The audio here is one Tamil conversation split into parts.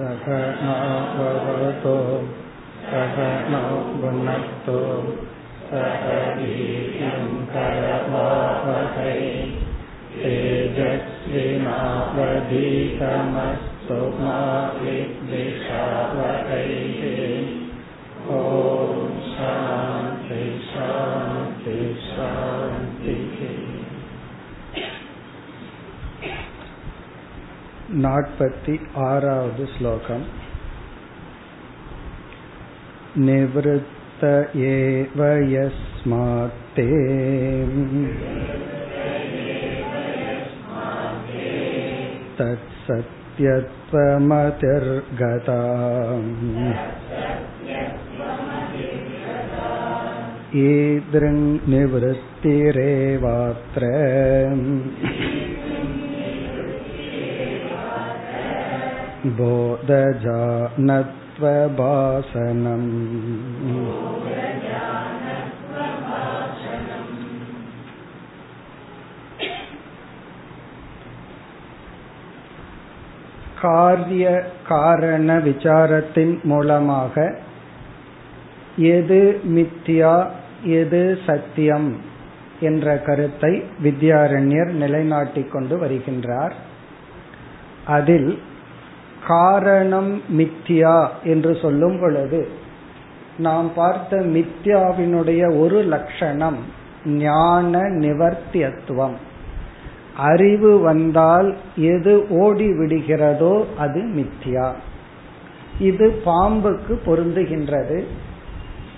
सहनाववतो सहनो भुनक्तो सह वीर्यङ्करवावहै तेजस्विनावधीतमस्तु मा विद्विषावहैः ॐ नाट्पति आरावद् श्लोकम् निवृत्त एव यस्मात्ते तत्सत्यत्वमतिर्गता ईदृङ्निवृत्तिरेवात्र बोधजानत्वभासनम् காரிய காரண விசாரத்தின் மூலமாக எது மித்தியா எது சத்தியம் என்ற கருத்தை வித்யாரண்யர் நிலைநாட்டிக் கொண்டு வருகின்றார் அதில் காரணம் மித்யா என்று சொல்லும் பொழுது நாம் பார்த்த மித்யாவினுடைய ஒரு லட்சணம் ஞான நிவர்த்தியத்துவம். அறிவு வந்தால் எது ஓடி விடுகிறதோ அது மித்யா. இது பாம்புக்கு பொருந்துகின்றது.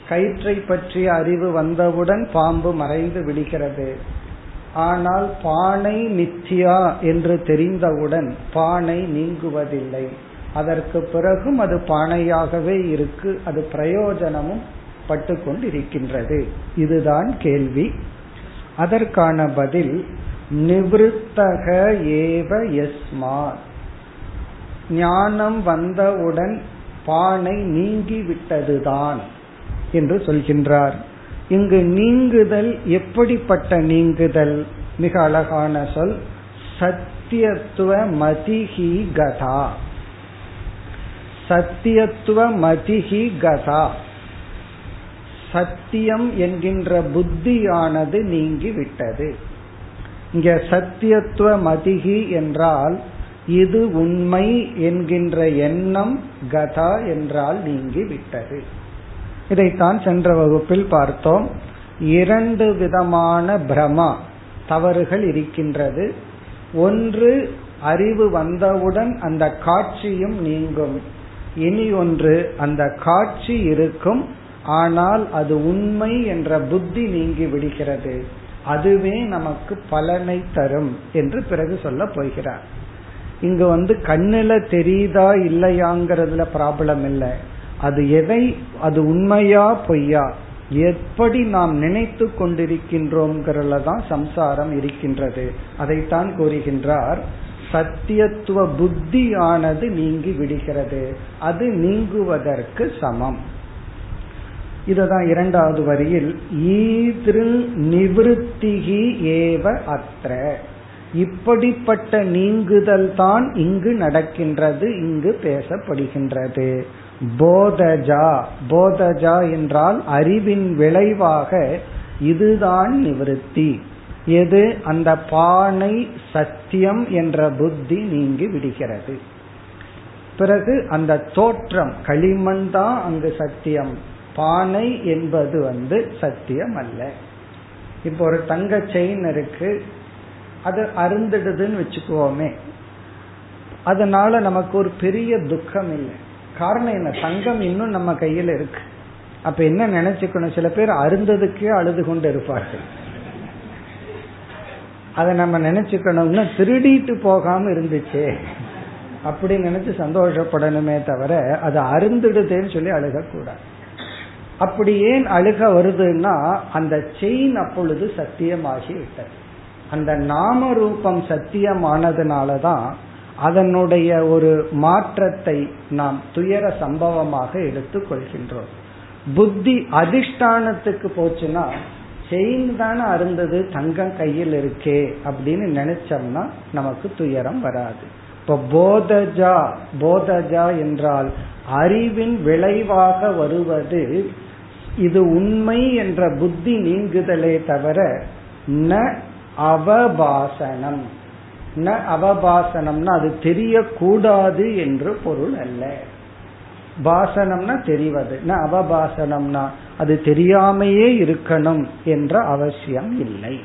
கயிற்றை பற்றிய அறிவு வந்தவுடன் பாம்பு மறைந்து விடுகிறது. ஆனால் பானை மித்தியா என்று தெரிந்தவுடன் பானை நீங்குவதில்லை. அதற்கு பிறகும் அது பானையாகவே இருக்கு. அது பிரயோஜனமும் பட்டு கொண்டிருக்கின்றது. இதுதான் கேள்வி. அதற்கான பதில் நிவிருத்தக ஏவ எஸ்மா ஞானம் வந்தவுடன் பானை நீங்கி விட்டதுதான் என்று சொல்கின்றார். இங்கு நீங்குதல் எப்படிப்பட்ட நீங்குதல்? மிக அழகான சொல். சத்தியத்துவ மதிஹி கதா. சத்தியத்துவ மதிஹி கதா. சத்தியம் என்கின்ற புத்தியானது நீங்கிவிட்டது. இங்க சத்தியத்துவ மதிகி என்றால் இது உண்மை என்கின்ற எண்ணம் கதா என்றால் நீங்கிவிட்டது. இதைத்தான் சென்ற வகுப்பில் பார்த்தோம். இரண்டு விதமான பிரமா தவறுகள் இருக்கின்றது. ஒன்று அறிவு வந்தவுடன் அந்த காட்சியும் நீங்கும். இனி ஒன்று அந்த காட்சி இருக்கும் ஆனால் அது உண்மை என்ற புத்தி நீங்கி விடுகிறது. அதுவே நமக்கு பலனை தரும் என்று பிறகு சொல்ல போகிறார். இங்கு வந்து கண்ணுல தெரியுதா இல்லையாங்கிறதுல ப்ராப்ளம் இல்லை. அது எதை அது உண்மையா பொய்யா? எப்படி நாம் நினைத்து கொண்டிருக்கின்றோம்ங்கிறதுல தான் சம்சாரம் இருக்கின்றது. அதைத்தான் கூறுகின்றார் சத்தியத்துவ புத்தியானது நீங்கி விடுகிறது. அது நீங்குவதற்கு சமம். இதுதான் இரண்டாவது வரியில் ஈதிரு நிவிருத்திகி ஏவ அத்திர இப்படிப்பட்ட நீங்குதல் தான் இங்கு நடக்கின்றது இங்கு பேசப்படுகின்றது. போதஜா போதஜா என்றால் அறிவின் விளைவாக இதுதான் நிவிருத்தி. எது? அந்த பானை சத்தியம் என்ற புத்தி நீங்கி விடுகிறது. பிறகு அந்த தோற்றம் களிமண் தான் அங்கு சத்தியம். பானை என்பது வந்து சத்தியம் அல்ல இப்போ ஒரு தங்க செயின் இருக்கு. அது அருந்துடுதுன்னு வச்சுக்கோமே. அதனால நமக்கு ஒரு பெரிய துக்கம் இல்லை காரணம் என்ன? தங்கம் இன்னும் நம்ம கையில இருக்கு. அப்ப என்ன நினைச்சுக்கணும்? சில பேர் அருந்ததுக்கே அழுது கொண்டு இருப்பார்கள். அதை நம்ம நினைச்சுக்கணும்னா திருடிட்டு போகாம இருந்துச்சே. அப்படி நினைச்சு சந்தோஷப்படணுமே தவிர அது அருந்துடுதேன்னு சொல்லி அழுகக்கூடாது. அப்படி ஏன் அழுக வருதுன்னா அந்த செயின் அப்பொழுது சத்தியமாகி விட்டது அந்த நாம ரூபம் சத்தியமானதுனாலதான் அதனுடைய ஒரு மாற்றத்தை நாம் துயர சம்பவமாக எடுத்துக் கொள்கின்றோம். புத்தி அதிஷ்டானத்துக்கு போச்சுன்னா செயின் தானே அருந்தது தங்கம் கையில் இருக்கே அப்படின்னு நினைச்சோம்னா நமக்கு துயரம் வராது. இப்ப போதஜா போதஜா என்றால் அறிவின் விளைவாக வருவது இது உண்மை என்ற புத்தி நீங்குதலே தவிர ந அவபாசனம். ந அவபாசனம்னா அது தெரியக்கூடாது என்று பொருள் அல்ல. பாசனம்னா தெரிவது. ந அவபாசனம்னா அது தெரியாமையே இருக்கணும் என்ற அவசியம் இல்லை.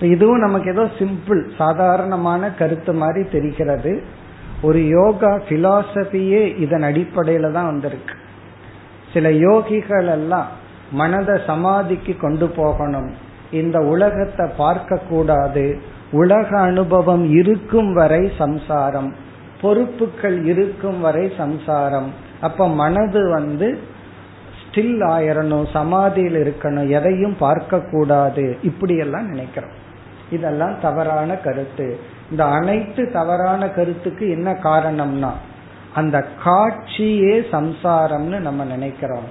இதுவும் நமக்கு ஏதோ சிம்பிள் சாதாரணமான கருத்து மாதிரி தெரிகிறது. ஒரு யோகா பிலாசபியே இதன் அடிப்படையில தான் வந்திருக்கு. சில யோகிகள் எல்லாம் மனதை சமாதிக்கு கொண்டு போகணும். இந்த உலகத்தை பார்க்க கூடாது உலக அனுபவம் இருக்கும் வரை சம்சாரம். பொறுப்புகள் இருக்கும் வரை சம்சாரம். அப்ப மனது வந்து ஸ்டில் ஆயிரணும் சமாதியில் இருக்கணும் எதையும் பார்க்க கூடாது இப்படி எல்லாம் நினைக்கிறோம். இதெல்லாம் தவறான கருத்து. இந்த அனைத்து தவறான கருத்துக்கு என்ன காரணம்னா அந்த காட்சியே சம்சாரம்னு நம்ம நினைக்கிறோம்.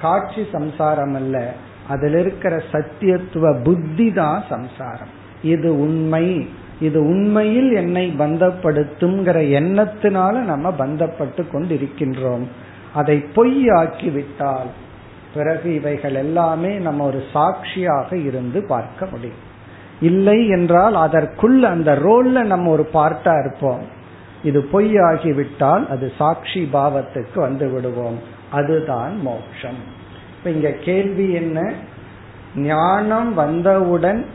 காட்சி சம்சாரம் அல்ல. அதில் இருக்கிற சத்தியத்துவ புத்தி தான் சம்சாரம். இது உண்மை. இது உண்மையில் என்னை பந்தப்படுத்தும்ங்கிற எண்ணத்தினால நம்ம பந்தப்பட்டு கொண்டிருக்கின்றோம். அதை பொய்யாக்கி விட்டால் பிறகு இவைகள் எல்லாமே நம்ம ஒரு சாட்சியாக இருந்து பார்க்க முடியும். இல்லை என்றால் அதற்குள் அந்த ரோல்ல நம்ம ஒரு பார்ட்டா இருப்போம். இது பொய் ஆகிவிட்டால் அது சாட்சி பாவத்துக்கு வந்து விடுவோம். அதுதான் மோட்சம். இப்ப இங்க கேள்வி என்ன? ஞானம் வந்தவுடன்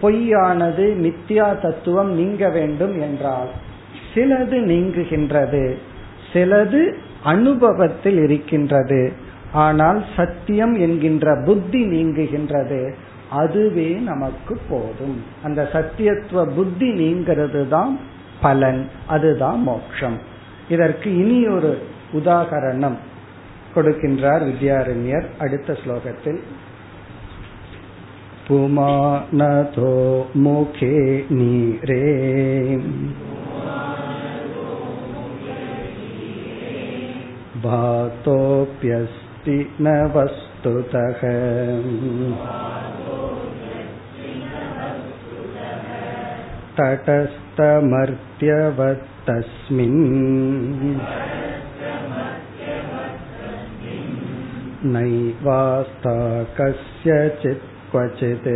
பொய்யானது மித்யா தத்துவம் நீங்க வேண்டும் என்றால் சிலது நீங்குகின்றது சிலது அனுபவத்தில் இருக்கின்றது. ஆனால் சத்தியம் என்கின்ற புத்தி நீங்குகின்றது அதுவே நமக்கு போதும். அந்த சத்தியத்துவ புத்தி நீங்கிறது தான் பலன் அதுதான் மோட்சம். இதற்கு இனி ஒரு உதாகரணம் கொடுக்கின்றார் வித்யாரண்யர் அடுத்த ஸ்லோகத்தில். पुमानतो मुखे नीरे भातोऽप्यस्ति न वस्तुतः तटस्थमर्त्यवत्तस्मिन् नैवास्ता कस्यचित् क्वचित्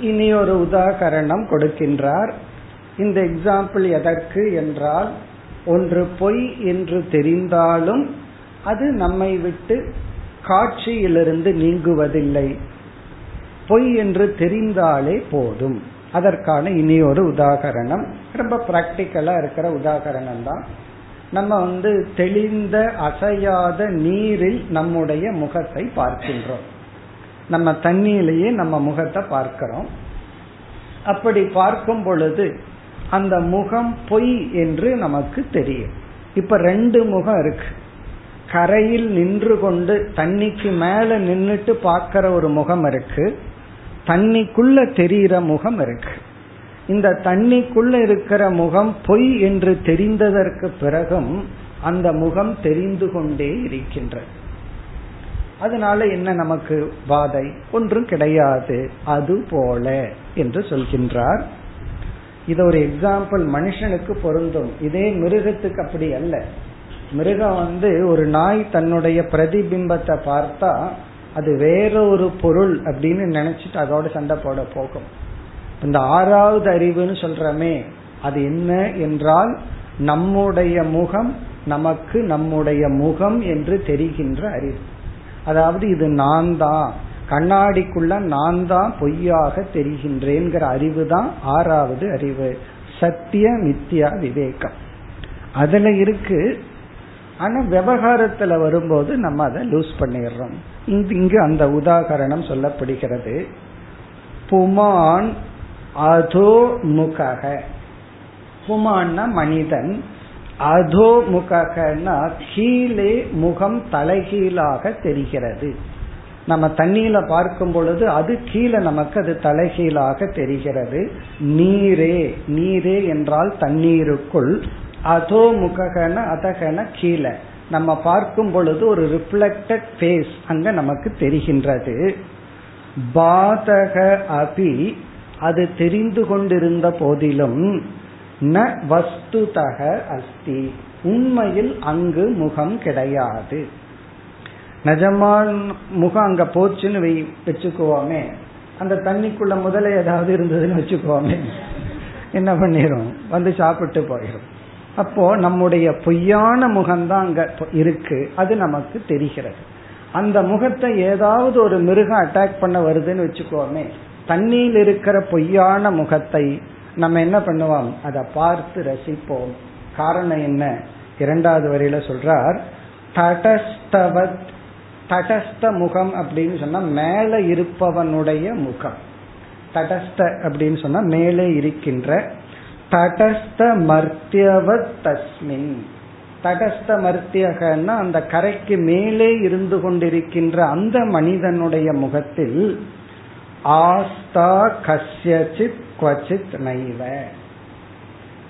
இனி ஒரு உதாகரணம் கொடுக்கின்றார் இந்த எக்ஸாம்பிள் எதற்கு என்றால் ஒன்று பொய் என்று தெரிந்தாலும் அது நம்மை விட்டு காட்சியிலிருந்து நீங்குவதில்லை பொய் என்று தெரிந்தாலே போதும் அதற்கான இனி ஒரு உதாகரணம். ரொம்ப பிராக்டிக்கலா இருக்கிற உதாகரணம் தான். நம்ம வந்து தெளிந்த அசையாத நீரில் நம்முடைய முகத்தை பார்க்கின்றோம். நம்ம தண்ணியிலேயே நம்ம முகத்தை பார்க்கிறோம். அப்படி பார்க்கும் பொழுது அந்த முகம் பொய் என்று நமக்கு தெரியும். இப்ப ரெண்டு முகம் இருக்கு. கரையில் நின்று கொண்டு தண்ணிக்கு மேல நின்னுட்டு பார்க்கிற ஒரு முகம் இருக்கு. தண்ணிக்குள்ள தெரிகிற முகம் இருக்கு. இந்த தண்ணிக்குள்ள இருக்கிற முகம் பொய் என்று தெரிந்ததற்கு பிறகும் அந்த முகம் தெரிந்து கொண்டே இருக்கின்றது. அதனால என்ன நமக்கு வாதை? ஒன்றும் கிடையாது. அது போல என்று சொல்கின்றார். இது ஒரு எக்ஸாம்பிள் மனுஷனுக்கு பொருந்தும். இதே மிருகத்துக்கு அப்படி அல்ல. மிருகம் வந்து ஒரு நாய் தன்னுடைய பிரதிபிம்பத்தை பார்த்தா அது வேற ஒரு பொருள் அப்படின்னு நினைச்சிட்டு அதோட சண்டை போட போகும். இந்த ஆறாவது அறிவுன்னு சொல்றமே அது என்ன என்றால் நம்முடைய முகம் நமக்கு நம்முடைய முகம் என்று தெரிகின்ற அறிவு. அதாவது இது நான் தான். கண்ணாடிக்குள்ள நான் தான் பொய்யாக தெரிகின்றேங்கிற அறிவு தான் ஆறாவது அறிவு. சத்திய மித்யா விவேகம். அதுல இருக்கு. ஆனா விவகாரத்துல வரும்போது நம்ம அதை லூஸ் பண்ணிடுறோம். இங்கு அந்த உதாகரணம் சொல்லப்படுகிறது. புமான் அதோ முகக. புமான்னா மனிதன். அதோமுகன்னா கீழே முகம் தலைகீழாக தெரிகிறது. நம்ம தண்ணியில பார்க்கும் பொழுது அது கீழே நமக்கு அது தலைகீழாக தெரிகிறது. நீரே நீரே என்றால் தண்ணீருக்குள். அதோ முககன அதகன கீழே. நம்ம பார்க்கும் பொழுது ஒரு ரிஃப்ளெக்டட் ஃபேஸ் அங்க நமக்கு தெரிகின்றது. பாதக அபி அது தெரிந்து கொண்டிருந்த போதிலும் ந வஸ்துதக அஸ்தி உண்மையில் அங்கு முகம் கிடையாது. நிஜமான முகம் அங்க போச்சுன்னு வச்சுக்குவோமே. அந்த தண்ணிக்குள்ள முதல்ல ஏதாவது இருந்ததுன்னு வச்சுக்குவோமே. என்ன பண்ணிரும்? வந்து சாப்பிட்டு போயிடும் அப்போ நம்முடைய பொய்யான முகம்தான் அங்க இருக்கு. அது நமக்கு தெரிகிறது. அந்த முகத்தை ஏதாவது ஒரு மிருகம் அட்டாக் பண்ண வருதுன்னு வச்சுக்கோமே தண்ணியில் இருக்கிற பொய்யான முகத்தை நம்ம என்ன பண்ணுவோம்? அதை பார்த்து ரசிப்போம். காரணம் என்ன? இரண்டாவது வரையில சொல்றார் தடஸ்தவத் தடஸ்த முகம் அப்படின்னு சொன்னா மேல இருப்பவனுடைய முகம். தடஸ்த அப்படின்னு சொன்னா மேலே இருக்கின்ற தடஸ்த மர்த்தியவத் தஸ்மின் தடஸ்த மர்த்தியகன்னா அந்த கரைக்கு மேலே இருந்து கொண்டிருக்கின்ற அந்த மனிதனுடைய முகத்தில் ஆஸ்தா கசியச்சித் குவச்சித் நைவ.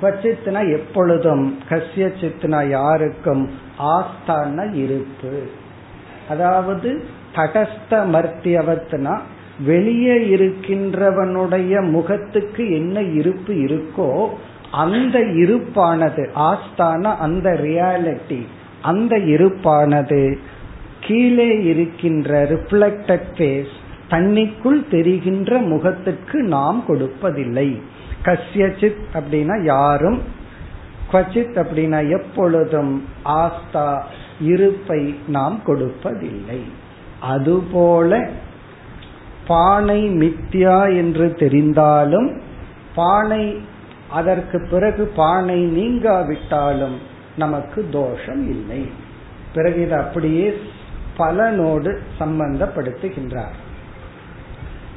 குவச்சித்னா எப்பொழுதும் கசியச்சித்னா யாருக்கும் ஆஸ்தான இருப்பு. அதாவது தடஸ்த மர்த்தியவத்னா வெளியே இருக்கின்றவனுடைய முகத்துக்கு என்ன இருப்பு இருக்கோ அந்த இருப்பானது ஆஸ்தான அந்த ரியாலிட்டி அந்த இருப்பானது கீழே இருக்கின்ற ரிஃப்ளெக்டட் ஃபேஸ் தண்ணிக்குள் தெரிகின்ற முகத்துக்கு நாம் கொடுப்பதில்லை. கசியச்சித் அப்படின்னா யாரும் குவச்சித் அப்படின்னா எப்பொழுதும் ஆஸ்தா இருப்பை நாம் கொடுப்பதில்லை. அதுபோல பானை மித்யா என்று தெரிந்தாலும் பானை அதற்கு பிறகு பானை நீங்காவிட்டாலும் நமக்கு தோஷம் இல்லை. பிறகு இது அப்படியே பலனோடு சம்பந்தப்படுத்துகின்றார்.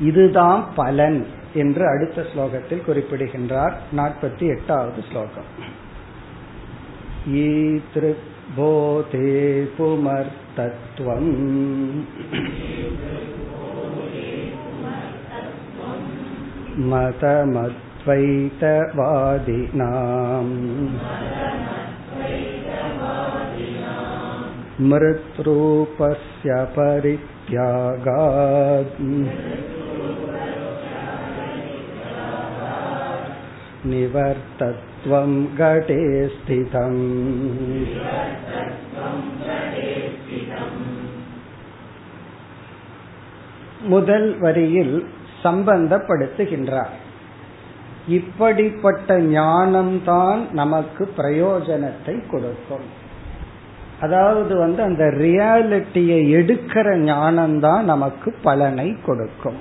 இதுதான் பலன் என்று அடுத்த ஸ்லோகத்தில் குறிப்பிடுகின்றார். நாற்பத்தி எட்டாவது ஸ்லோகம். ஈத்ருபோதே தத்துவம் मतमद्वैतवादिनाम् मृत्रूपस्य परित्यागात् निवर्तत्वं घटे स्थितम् முதல் வரியில் சம்பந்தப்படுத்துகின்றார். இப்படிப்பட்ட ஞானம்தான் நமக்கு பிரயோஜனத்தை கொடுக்கும். அதாவது வந்து அந்த ரியாலிட்டியை எடுக்கிற ஞானம்தான் நமக்கு பலனை கொடுக்கும்.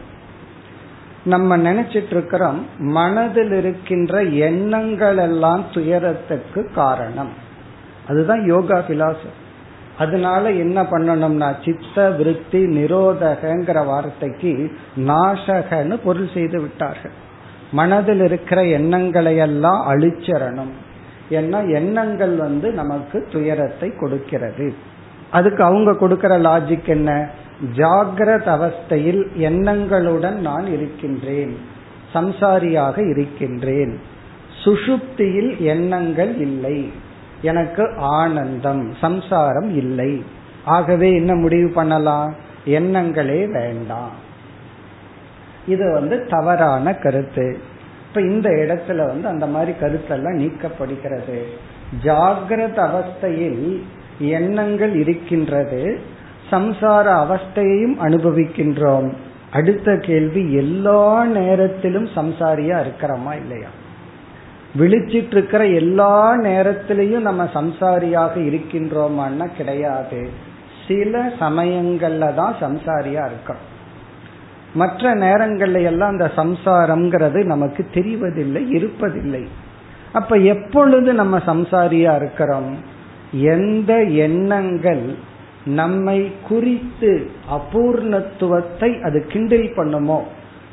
நம்ம நினைச்சிட்டு இருக்கிறோம் மனதில் இருக்கின்ற எண்ணங்கள் எல்லாம் துயரத்துக்கு காரணம். அதுதான் யோகா பிலாசபி அதனால என்ன பண்ணணும்னா சித்த விருத்தி நிரோதகங்கிற வார்த்தைக்கு நாசகன்னு பொருள் செய்து விட்டார்கள். மனதில் இருக்கிற எண்ணங்களை எல்லாம் அழிச்சிடணும். ஏன்னா எண்ணங்கள் வந்து நமக்கு துயரத்தை கொடுக்கிறது. அதுக்கு அவங்க கொடுக்கிற லாஜிக் என்ன? ஜாகிரத அவஸ்தையில் எண்ணங்களுடன் நான் இருக்கின்றேன். சம்சாரியாக இருக்கின்றேன். சுஷுப்தியில் எண்ணங்கள் இல்லை. எனக்கு ஆனந்தம் சம்சாரம் இல்லை. ஆகவே என்ன முடிவு பண்ணலாம்? எண்ணங்களே வேண்டாம். இது வந்து தவறான கருத்து. இப்ப இந்த இடத்துல வந்து அந்த மாதிரி கருத்தெல்லாம் நீக்கப்படுகிறது. ஜாகிரத அவஸ்தையில் எண்ணங்கள் இருக்கின்றது. சம்சார அவஸ்தையையும் அனுபவிக்கின்றோம். அடுத்த கேள்வி எல்லா நேரத்திலும் சம்சாரியா இருக்கிறோமா இல்லையா? விழிச்சிட்டு இருக்கிற எல்லா நேரத்திலையும் நம்ம சம்சாரியாக இருக்கின்றோமான்னா கிடையாது. சில சமயங்கள்ல தான் சம்சாரியா இருக்கோம் மற்ற நேரங்கள்ல எல்லாம் அந்த சம்சாரம்ங்கிறது நமக்கு தெரிவதில்லை இருப்பதில்லை. அப்ப எப்பொழுது நம்ம சம்சாரியா இருக்கிறோம்? எந்த எண்ணங்கள் நம்மை குறித்து அபூர்ணத்துவத்தை அது கிண்டில் பண்ணுமோ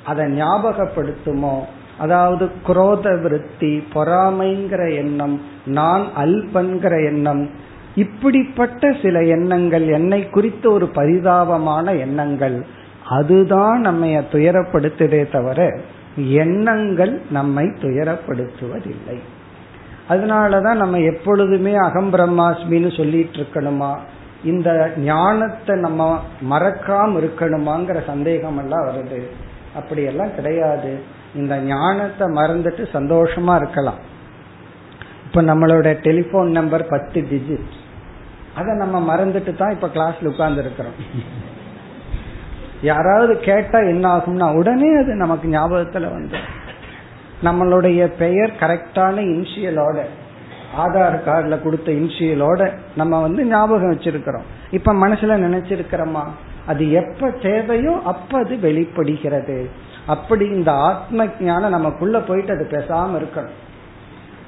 அதை ஞாபகப்படுத்துமோ அதாவது குரோத விருத்தி பொறாமைங்கிற எண்ணம் நான் அல்பன்கிற எண்ணம் இப்படிப்பட்ட சில எண்ணங்கள் என்னை குறித்த ஒரு பரிதாபமான எண்ணங்கள் அதுதான் நம்மை துயரப்படுத்துதே தவிர எண்ணங்கள் நம்மை துயரப்படுத்துவதில்லை. அதனாலதான் நம்ம எப்பொழுதுமே அகம் பிரம்மாஸ்மின்னு சொல்லிட்டு இருக்கணுமா இந்த ஞானத்தை நம்ம மறக்காம இருக்கணுமாங்கிற சந்தேகம் எல்லாம் வருது. அப்படியெல்லாம் கிடையாது. இந்த ஞானத்தை மறந்துட்டு சந்தோஷமா இருக்கலாம். இப்ப நம்மளோட டெலிபோன் நம்பர் பத்து டிஜிட் அதை நம்ம மறந்துட்டு தான் இப்ப கிளாஸ்ல உட்கார்ந்து இருக்கிறோம். யாராவது கேட்டா என்ன ஆகும்னா உடனே அது நமக்கு ஞாபகத்துல வந்து நம்மளுடைய பெயர் கரெக்டான இன்சியலோட ஆதார் கார்டுல கொடுத்த இன்சியலோட நம்ம வந்து ஞாபகம் வச்சிருக்கிறோம். இப்ப மனசுல நினைச்சிருக்கிறோமா? அது எப்ப தேவையோ அப்ப அது வெளிப்படுகிறது. அப்படி இந்த ஆத்ம ஞானம் நமக்குள்ள போயிட்டு அது பேசாம இருக்கணும்.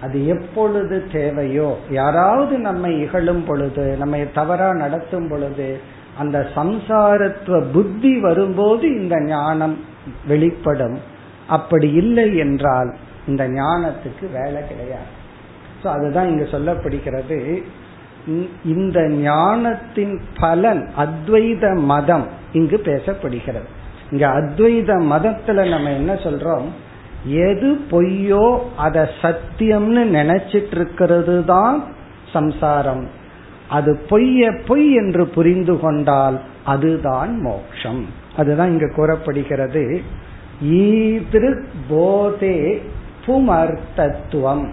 அது எப்பொழுது தேவையோ யாராவது நம்மை இகழும் பொழுது நம்மை தவறா நடத்தும் பொழுது அந்த சம்சாரத்துவ புத்தி வரும்போது இந்த ஞானம் வெளிப்படும். அப்படி இல்லை என்றால் இந்த ஞானத்துக்கு வேலை கிடையாது. ஸோ அதுதான் இங்க சொல்லப்படுகிறது. இந்த ஞானத்தின் பலன் அத்வைத மதம் இங்கு பேசப்படுகிறது. இங்க அத்வைத மதத்துல நம்ம என்ன சொல்றோம்? எது பொய்யோ அத சத்தியம்னு நினைச்சிட்டு இருக்கிறது தான் சம்சாரம். அது பொய்ய பொய் என்று புரிந்து கொண்டால் அதுதான் மோக்ஷம். அதுதான் இங்க கூறப்படுகிறது. ஈதிருக் போதே புமர்த்தத்துவம்.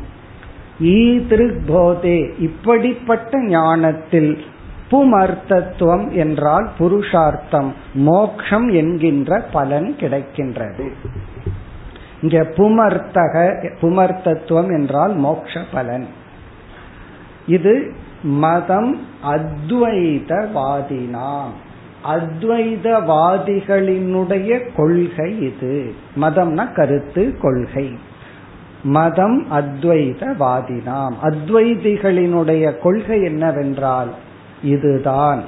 ஈதிருக் போதே இப்படிப்பட்ட ஞானத்தில் புமர்த்தத்துவம் என்றால் புருஷார்த்தம். மோக்ஷம் என்கின்ற பலன் கிடைக்கின்றது. இங்க புமர்த்தக புமர்த்தத்துவம் என்றால் மோக்ஷ பலன். இது மதம் அத்வைதவாதினாம். அத்வைதவாதிகளினுடைய கொள்கை இது. மதம்னா கருத்து கொள்கை. மதம் அத்வைதவாதினாம். அத்வைதிகளினுடைய கொள்கை என்னவென்றால் இதுதான்.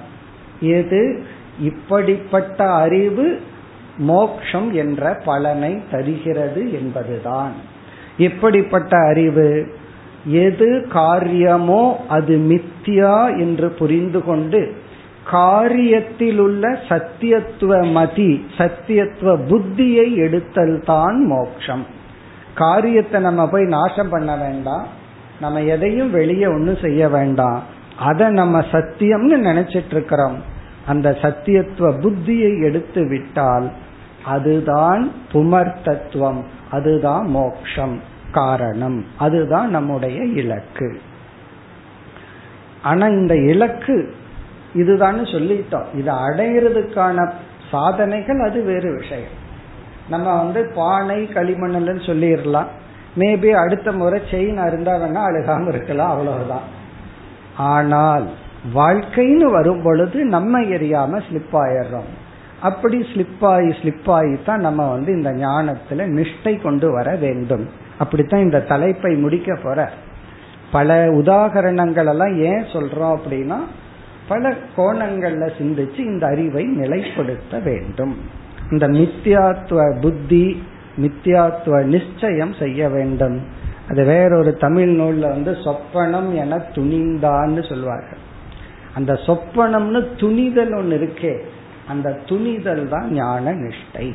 எது? இப்படிப்பட்ட அறிவு மோக்ஷம் என்ற பலனை தருகிறது என்பதுதான். எப்படிப்பட்ட அறிவு எது காரியமோ அது மித்தியா என்று புரிந்து கொண்டு காரியத்தில் உள்ள சத்தியத்துவ மதி சத்தியத்துவ புத்தியை எடுத்தல் தான் மோக்ஷம். காரியத்தை நம்ம போய் நாசம் பண்ண வேண்டாம். நம்ம எதையும் வெளியே ஒன்றும் செய்ய வேண்டாம். அதை நம்ம சத்தியம்னு நினைச்சிட்டு இருக்கிறோம் அந்த சத்தியத்துவ புத்தியை எடுத்து விட்டால் அதுதான் புமர்த்தத்துவம் அதுதான் மோக்ஷம் காரணம் அதுதான் நம்முடைய இலக்கு. ஆனா இந்த இலக்கு இதுதான் சொல்லிட்டோம். இதை அடையிறதுக்கான சாதனைகள் அது வேறு விஷயம். நம்ம வந்து பானை களிமண்ணுன்னு சொல்லிடலாம். மேபி அடுத்த முறை செயின் அருந்தா வேணா அழுகாம இருக்கலாம் அவ்வளவுதான். ஆனால் வாழ்க்கைன்னு வரும் பொழுது நம்ம எரியாம ஸ்லிப் ஆயிடுறோம். அப்படி ஸ்லிப் ஆகி ஸ்லிப் ஆகி தான் நம்ம வந்து இந்த ஞானத்துல நிஷ்டை கொண்டு வர வேண்டும். அப்படித்தான் இந்த தலைப்பை முடிக்க போற. பல உதாகரணங்கள் எல்லாம் ஏன் சொல்றோம் அப்படின்னா பல கோணங்கள்ல சிந்திச்சு இந்த அறிவை நிலைப்படுத்த வேண்டும். இந்த மித்தியாத்துவ புத்தி மித்தியாத்துவ நிச்சயம் செய்ய வேண்டும். அது வேறொரு தமிழ் நூல்ல வந்து சொப்பனம் என துணிந்தான்னு சொல்வார்கள். அந்த சொப்பனம்னு துணிதல் ஒன்று இருக்கே அந்த துணிதல் தான் ஞான நிஷ்டை.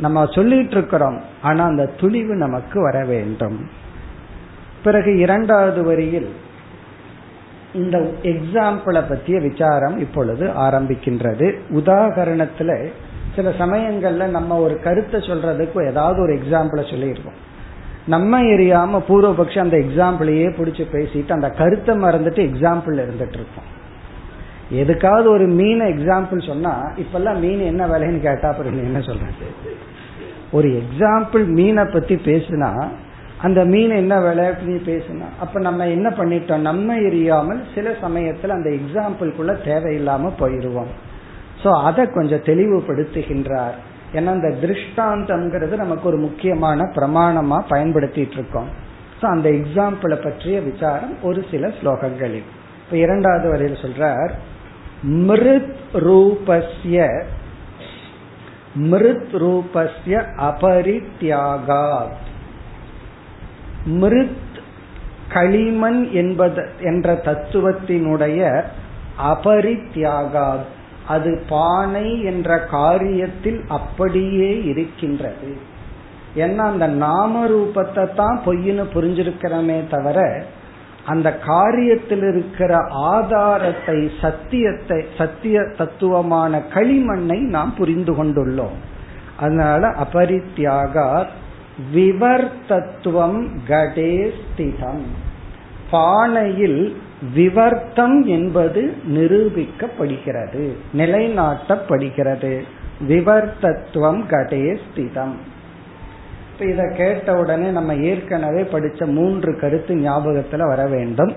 நம்ம சொல்லிட்டு இருக்கிறோம் ஆனா அந்த துணிவு நமக்கு வர வேண்டும். பிறகு இரண்டாவது வரியில் இந்த எக்ஸாம்பிளை பற்றிய விசாரம் இப்பொழுது ஆரம்பிக்கின்றது. உதாகரணத்துல சில சமயங்கள்ல நம்ம ஒரு கருத்தை சொல்றதுக்கு ஏதாவது ஒரு எக்ஸாம்பிளை சொல்லியிருக்கோம். நம்ம எரியாம பூர்வபக்ஷம் அந்த எக்ஸாம்பிளையே பிடிச்சி பேசிட்டு அந்த கருத்தை மறந்துட்டு எக்ஸாம்பிள் இருந்துட்டு இருப்போம். எதுக்காவது ஒரு மீனை எக்ஸாம்பிள் சொன்னா இப்பெல்லாம் மீன் என்ன விலைன்னு கேட்டா அப்புறம் என்ன சொல்றது? ஒரு எக்ஸாம்பிள் மீனை பத்தி பேசுனா அந்த மீன் என்ன விலை அப்படின்னு பேசுனா அப்ப நம்ம என்ன பண்ணிட்டோம்? நம்ம எரியாமல் சில சமயத்துல அந்த எக்ஸாம்பிள்குள்ள தேவையில்லாம போயிடுவோம் சோ அதை கொஞ்சம் தெளிவுபடுத்துகின்றார். ஏன்னா இந்த திருஷ்டாந்தம்ங்கிறது நமக்கு ஒரு முக்கியமான பிரமாணமா பயன்படுத்திட்டு இருக்கோம். ஸோ அந்த எக்ஸாம்பிளை பற்றிய விசாரம் ஒரு சில ஸ்லோகங்களில். இப்ப இரண்டாவது வரையில் சொல்றார் மிருத் ரூபஸ்ய மிருத் ரூபஸ்ய அபரித்யாகா மிருத் களிமண் என்பது என்ற தத்துவத்தினுடைய அபரித்யாகாத் அது பானை என்ற காரியத்தில் அப்படியே இருக்கின்றது. ஏன்னா அந்த நாம ரூபத்தை தான் பொய்னு புரிஞ்சிருக்கிறோமே தவிர அந்த காரியத்தில் இருக்கிற ஆதாரத்தை சத்தியத்தை சத்திய தத்துவமான களிமண்ணை நாம் புரிந்து கொண்டுள்ளோம். அதனால அபரித்யாக விவர்த்தத்துவம் கடே ஸ்திதம். பானையில் விவர்த்தம் என்பது நிரூபிக்கப்படுகிறது நிலைநாட்டப்படுகிறது. விவர்த்தத்துவம் கடே ஸ்திதம். இப்ப இத கேட்ட உடனே நம்ம ஏற்கனவே படிச்ச மூன்று கருத்து ஞாபகத்துல வர வேண்டும்.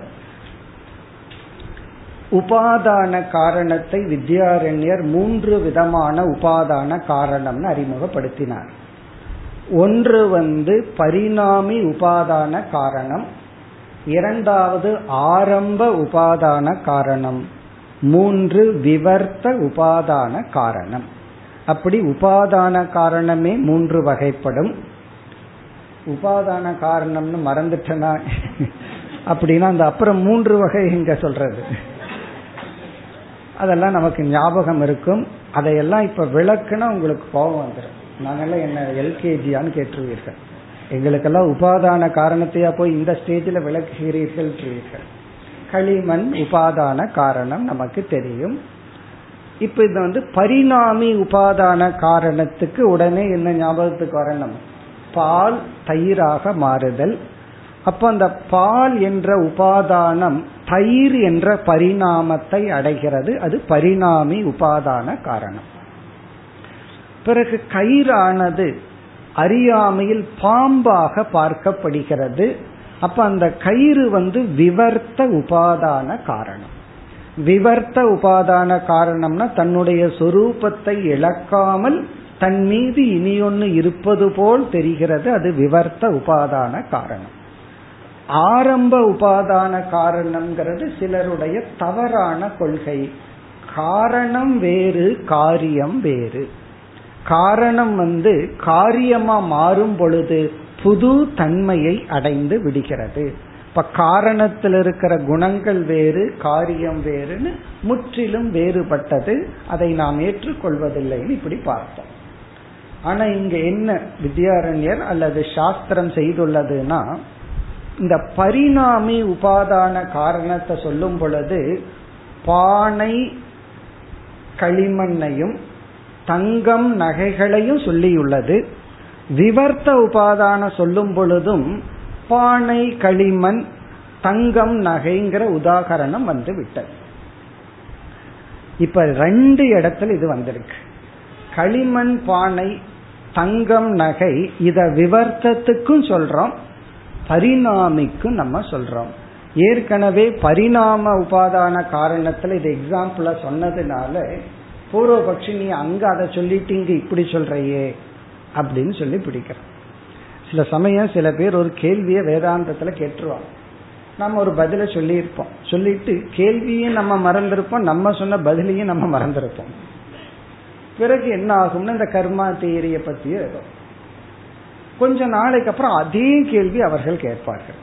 உபாதான காரணத்தை வித்யாரண்யர் மூன்று விதமான உபாதான காரணம்னு அறிமுகப்படுத்தினார். ஒன்று வந்து பரிணாமி உபாதான காரணம் இரண்டாவது ஆரம்ப உபாதான காரணம். மூன்று விவர்த்த உபாதான காரணம். அப்படி உபாதான காரணமே மூன்று வகைப்படும். உபாதான காரணம்னு மறந்துட்டனா? அப்படின்னா அந்த அப்புறம் மூன்று வகை இங்க சொல்றது? அதெல்லாம் நமக்கு ஞாபகம் இருக்கும். அதையெல்லாம் இப்ப விளக்குனா உங்களுக்கு கோபம் வந்துடும் நாங்கெல்லாம் என்ன எல்கேஜியான்னு கேட்டுருவீர்கள். எங்களுக்கெல்லாம் உபாதான காரணத்தையா போய் இந்த ஸ்டேஜில் விளக்குகிறீர்கள் களிமண் உபாதான காரணம் நமக்கு தெரியும். இப்ப இது வந்து பரிணாமி உபாதான காரணத்துக்கு உடனே என்ன ஞாபகத்துக்கு வரணும்? பால் தயிராக மாறுதல். அப்ப அந்த பால் என்ற உபாதானம் தயிர் என்ற பரிணாமத்தை அடைகிறது. அது பரிணாமி உபாதான காரணம். பிறகு கயிறானது அறியாமையில் பாம்பாக பார்க்கப்படுகிறது. அப்ப அந்த கயிறு வந்து விவர்த்த உபாதான காரணம். விவர்த்த உபாதான காரணம்னா தன்னுடைய சொரூபத்தை இழக்காமல் தன் மீது இனியொன்னு இருப்பது போல் தெரிகிறது. அது விவர்த்த உபாதான காரணம். ஆரம்ப உபாதான காரணம்ங்கிறது சிலருடைய தவறான கொள்கை. காரணம் வேறு காரியம் வேறு. காரணம் வந்து காரியமா மாறும் பொழுது புது தன்மையை அடைந்து விடுகிறது. இப்ப காரணத்தில் இருக்கிற குணங்கள் வேறு காரியம் வேறுன்னு முற்றிலும் வேறுபட்டது. அதை நாம் ஏற்றுக்கொள்வதில்லைன்னு இப்படி பார்த்தோம். ஆனா இங்க என்ன வித்யாரண்யர் அல்லது சாஸ்திரம் செய்துள்ளதுன்னா இந்த பரிணாமி உபாதான காரணத்தை சொல்லும் பொழுது பானை களிமண்ணையும் தங்கம் நகைகளையும் சொல்லியுள்ளது. விவர்த்த உபாதான சொல்லும் பொழுதும் பானை களிமண் தங்கம் நகைங்கிற உதாகரணம் வந்து விட்டது இப்ப ரெண்டு இடத்துல இது வந்திருக்கு. களிமண் பானை தங்கம் நகை இத விவர்த்தத்துக்கும் சொல்றோம் பரிணாமிக்கும் நம்ம சொல்றோம். ஏற்கனவே பரிணாம உபாதான காரணத்துல இது எக்ஸாம்பிள சொன்னதுனால பூர்வபக்ஷி நீ அங்க அதை சொல்லிட்டு இங்க இப்படி சொல்றையே அப்படின்னு சொல்லி பிடிக்கிற சில சமயம் சில பேர் ஒரு கேள்வியை வேதாந்தத்துல கேட்டுருவாங்க. நம்ம ஒரு பதில சொல்லியிருப்போம். சொல்லிட்டு கேள்வியும் நம்ம மறந்திருப்போம் நம்ம சொன்ன பதிலையும் நம்ம மறந்திருப்போம். பிறகு என்ன ஆகும்னா இந்த கர்மா தேரிய பத்தியே இருக்கும் கொஞ்ச நாளைக்கு அப்புறம் அதே கேள்வி அவர்கள் கேட்பார்கள்.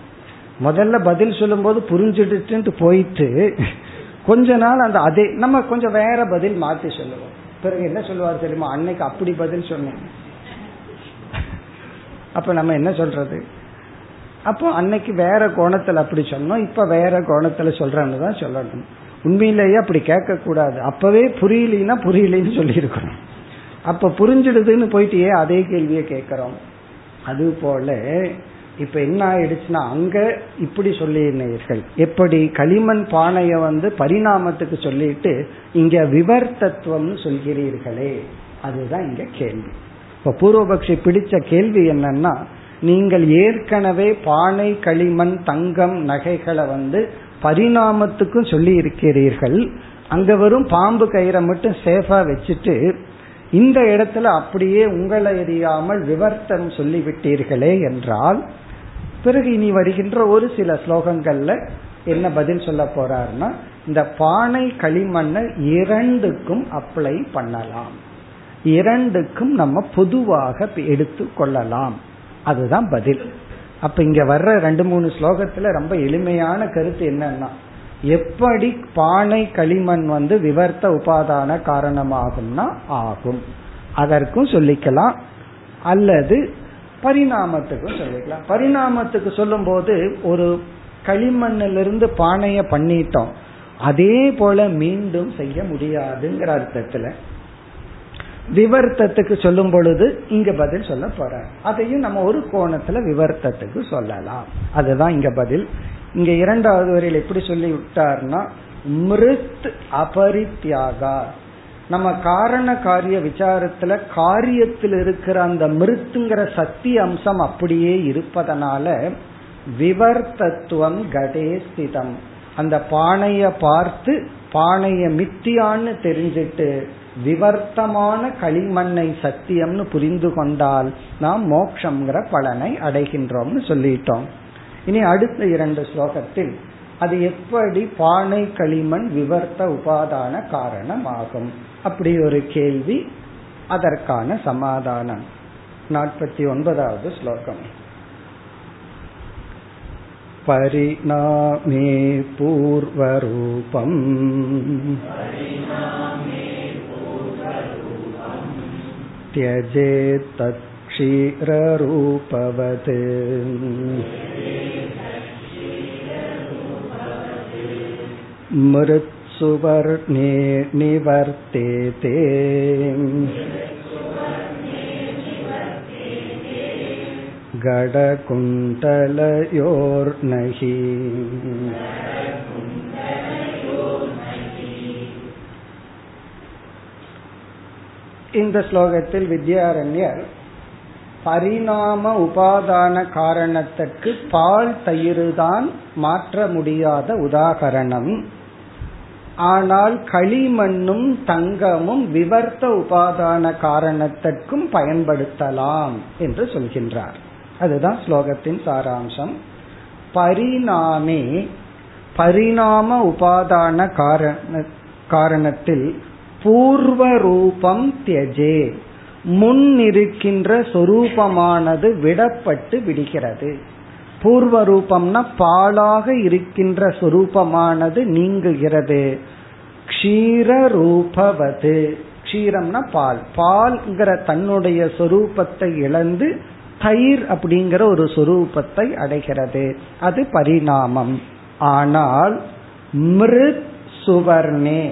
முதல்ல பதில் சொல்லும் போது புரிஞ்சுட்டு போயிட்டு கொஞ்ச நாள் அந்த அதே நம்ம கொஞ்சம் வேற பதில் மாத்தி சொல்லுவோம். பிறகு என்ன சொல்லுவார் தெரியுமா? அன்னைக்கு அப்படி பதில் சொன்னேன். அப்ப நம்ம என்ன சொல்றது? அப்போ அன்னைக்கு வேற கோணத்துல அப்படி சொன்னோம். இப்ப வேற கோணத்துல சொல்றேன்னு தான் சொல்லணும். உண்மையிலேயே அப்படி கேட்க கூடாது அப்பவே புரியலன்னா புரியலன்னு சொல்லியிருக்கணும். அப்ப புரிஞ்சிடுதுன்னு போயிட்டு ஏன் அதே கேள்வியை கேட்கிறோம்? அது போல இப்ப என்ன ஆயிடுச்சுன்னா அங்க இப்படி சொல்லியிருந்தீர்கள். எப்படி களிமண் பானைய வந்து பரிணாமத்துக்கு சொல்லிட்டு இங்க விவர்த்தத்துவம் சொல்கிறீர்களே. அதுதான் இங்க கேள்வி. இப்ப பூர்வபக்ஷி பிடிச்ச கேள்வி என்னன்னா நீங்கள் ஏற்கனவே பானை களிமண் தங்கம் நகைகளை வந்து பரிணாமத்துக்கும் சொல்லி இருக்கிறீர்கள் அங்க வரும் பாம்பு கயிறை மட்டும் சேஃபா வச்சுட்டு இந்த இடத்துல அப்படியே உங்களை எரியாமல் விவர்த்தம் சொல்லிவிட்டீர்களே என்றால் பிறகு இனி வருகின்ற ஒரு சில ஸ்லோகங்கள்ல என்ன பதில் சொல்ல போறாருன்னா இந்த பானை களிமண்ணை இரண்டுக்கும் அப்ளை பண்ணலாம். இரண்டுக்கும் நம்ம பொதுவாக எடுத்து கொள்ளலாம். அதுதான் பதில். அப்ப இங்க வர்ற ரெண்டு மூணு ஸ்லோகத்துல ரொம்ப எளிமையான கருத்து என்னன்னா எப்படி பானை களிமண் வந்து விவர்த்த உபாதான காரணமாகும்னா ஆகும். அதற்கும் சொல்லிக்கலாம். அல்லது பரிணாமத்துக்கும் சொல்லிக்கலாம். பரிணாமத்துக்கு சொல்லும் போது ஒரு களிமண்ணிலிருந்து பானைய பண்ணிட்டோம். அதே போல மீண்டும் செய்ய முடியாதுங்கிற அர்த்தத்துல விவர்த்தத்துக்கு சொல்லும் பொழுது இங்க பதில் சொல்ல போற அதையும் நம்ம ஒரு கோணத்துல விவர்த்தத்துக்கு சொல்லலாம். அதுதான் இங்க பதில். இங்க இரண்டாவது வரையில் எப்படி சொல்லி விட்டார்னா மிருத் அபரித்யாகா. நம்ம காரண காரிய விசாரத்துல காரியத்தில் இருக்கிற அந்த மிருத்துங்கிற சக்தி அம்சம் அப்படியே இருப்பதனால விவர்த்தத்துவம் கடே ஸ்திதம். அந்த பானைய பார்த்து பானைய மித்தியான்னு தெரிஞ்சிட்டு விவர்த்தமான களிமண்ணை சத்தியம்னு புரிந்து கொண்டால் நாம் மோக்ஷங்கிற பலனை அடைகின்றோம்னு சொல்லிட்டோம். இனி அடுத்த இரண்டு ஸ்லோகத்தில் அது எப்படி பானை களிமண் விவர்த்த உபாதான காரணம் ஆகும். அப்படி ஒரு கேள்வி அதற்கான சமாதானம் நாற்பத்தி ஒன்பதாவது ஸ்லோகம் परिणामे पूर्वरूपम् त्यजेत्तत् क्षीररूपवत् मृत्सुवर्णे निवर्तेते गडकुण्टलयोर्नहि இந்த ஸ்லோகத்தில் வித்யாரண்யர் பரிணாம உபாதான காரணத்துக்கு பால் தயிர்தான் மாற்ற முடியாத உதாகரணம் ஆனால் களிமண்ணும் தங்கமும் விவர்த்த உபாதான காரணத்திற்கும் பயன்படுத்தலாம் என்று சொல்கின்றார். அதுதான் ஸ்லோகத்தின் சாராம்சம். பரிணாமே பரிணாம உபாதான காரண காரணத்தில் பூர்வ ரூபம் தியஜே முன் இருக்கின்ற சொரூபமானது விடப்பட்டு விடுகிறது. பூர்வ ரூபம்னா பாலாக இருக்கின்ற சொரூபமானது நீங்குகிறது. க்ஷீர ரூபவது க்ஷீரம்னா பால். பால்ங்கிற தன்னுடைய சொரூபத்தை இழந்து தயிர் அப்படிங்கிற ஒரு சொரூபத்தை அடைகிறது. அது பரிணாமம். ஆனால் மிருத் சுவர்ணே.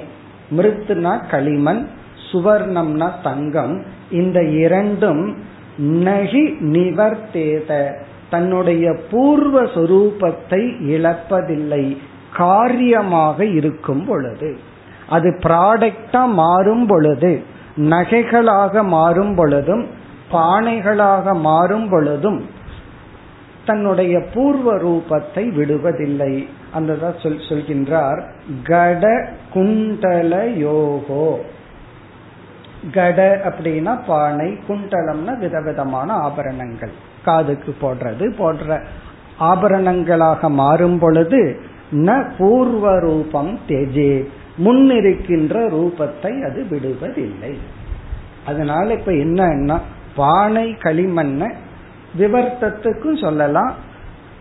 மிருத்னா களிமண் சுவர்ணம்னா தங்கம். இந்த இரண்டும் நகி நிவர்த்தேத. தன்னுடைய பூர்வ சொரூபத்தை இழப்பதில்லை. காரியமாக இருக்கும் பொழுது. அது ப்ராடக்டா மாறும் பொழுது நகைகளாக மாறும் பொழுதும் பானைகளாக மாறும் பொழுதும் தன்னுடைய பூர்வ ரூபத்தை விடுவதில்லை. அந்த சொல் சொல்கின்றார். கட குண்டல யோகோ. கட அப்படின்னா பானை குண்டலம்னா விதவிதமான ஆபரணங்கள். காதுக்கு போடுறது போடுற ஆபரணங்களாக மாறும் பொழுது ந பூர்வ ரூபம் தெஜே. முன்னிருக்கின்ற ரூபத்தை அது விடுவதில்லை. அதனால இப்ப என்னன்னா பானை களிமண்ண விவர்த்தத்துக்கும் சொல்லலாம்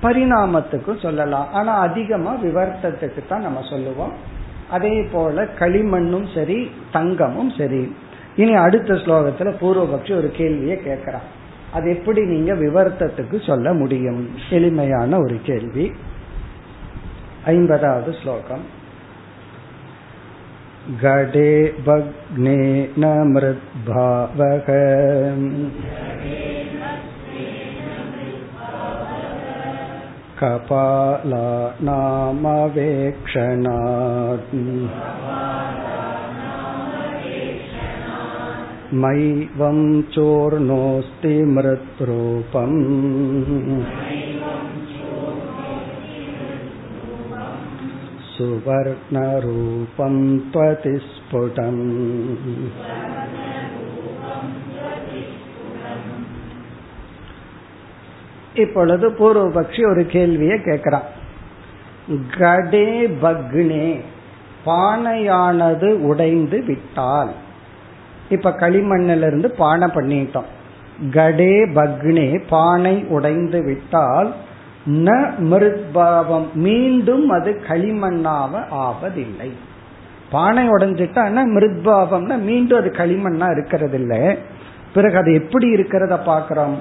பரிணாமத்துக்கும் சொல்லலாம். ஆனா அதிகமா விவர்த்தத்துக்கு தான் நம்ம சொல்லுவோம். அதே போல களிமண்ணும் சரி தங்கமும் சரி. இனி அடுத்த ஸ்லோகத்துல பூர்வபக்ஷி ஒரு கேள்வியை கேட்கிறான் அது எப்படி நீங்க விவர்த்தத்துக்கு சொல்ல முடியும் எளிமையான ஒரு கேள்வி ஐம்பதாவது ஸ்லோகம் गडे भग्नेन मृद्भावः कपालानामवेक्षणात् मैवं चूर्णोऽस्ति मृत्रूपम् सुवर्णरूपं त्वतिस्फुटम् இப்பொழுது பூர்வபக்ஷி ஒரு கேள்வியை கேட்கிறான் கடே பக்னே பானையானது உடைந்து விட்டால் இப்ப களிமண்ணிலிருந்து பானை பண்ணிட்டோம். கடே பக்னே பானை உடைந்து விட்டால் ந மிருத்பாவம். மீண்டும் அது களிமண்ணாக ஆவதில்லை. பானை உடைஞ்சிட்டா மிருத்பாவம்னா மீண்டும் அது களிமண்ணா இருக்கிறது இல்லை பிறகு அது எப்படி இருக்கிறத பாக்கிறோம்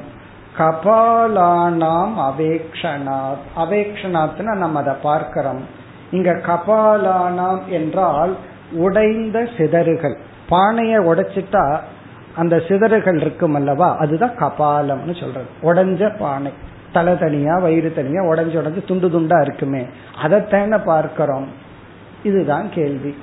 கபாலானாம் அவேக்ஷனாத் அவேக்ஷனாத்னா நம்ம அதை பார்க்கிறோம். இங்க கபாலானாம் என்றால் உடைந்த சிதறுகள். பானைய உடைச்சிட்டா அந்த சிதறுகள் இருக்கும் அல்லவா? அதுதான் கபாலம்னு சொல்றது. உடஞ்ச பானை. தலை தனியா வயிறு தனியா உடஞ்சு உடஞ்சு துண்டு துண்டா இருக்குமே. அதைத்தான பார்க்கிறோம். இதுதான் கேள்வி.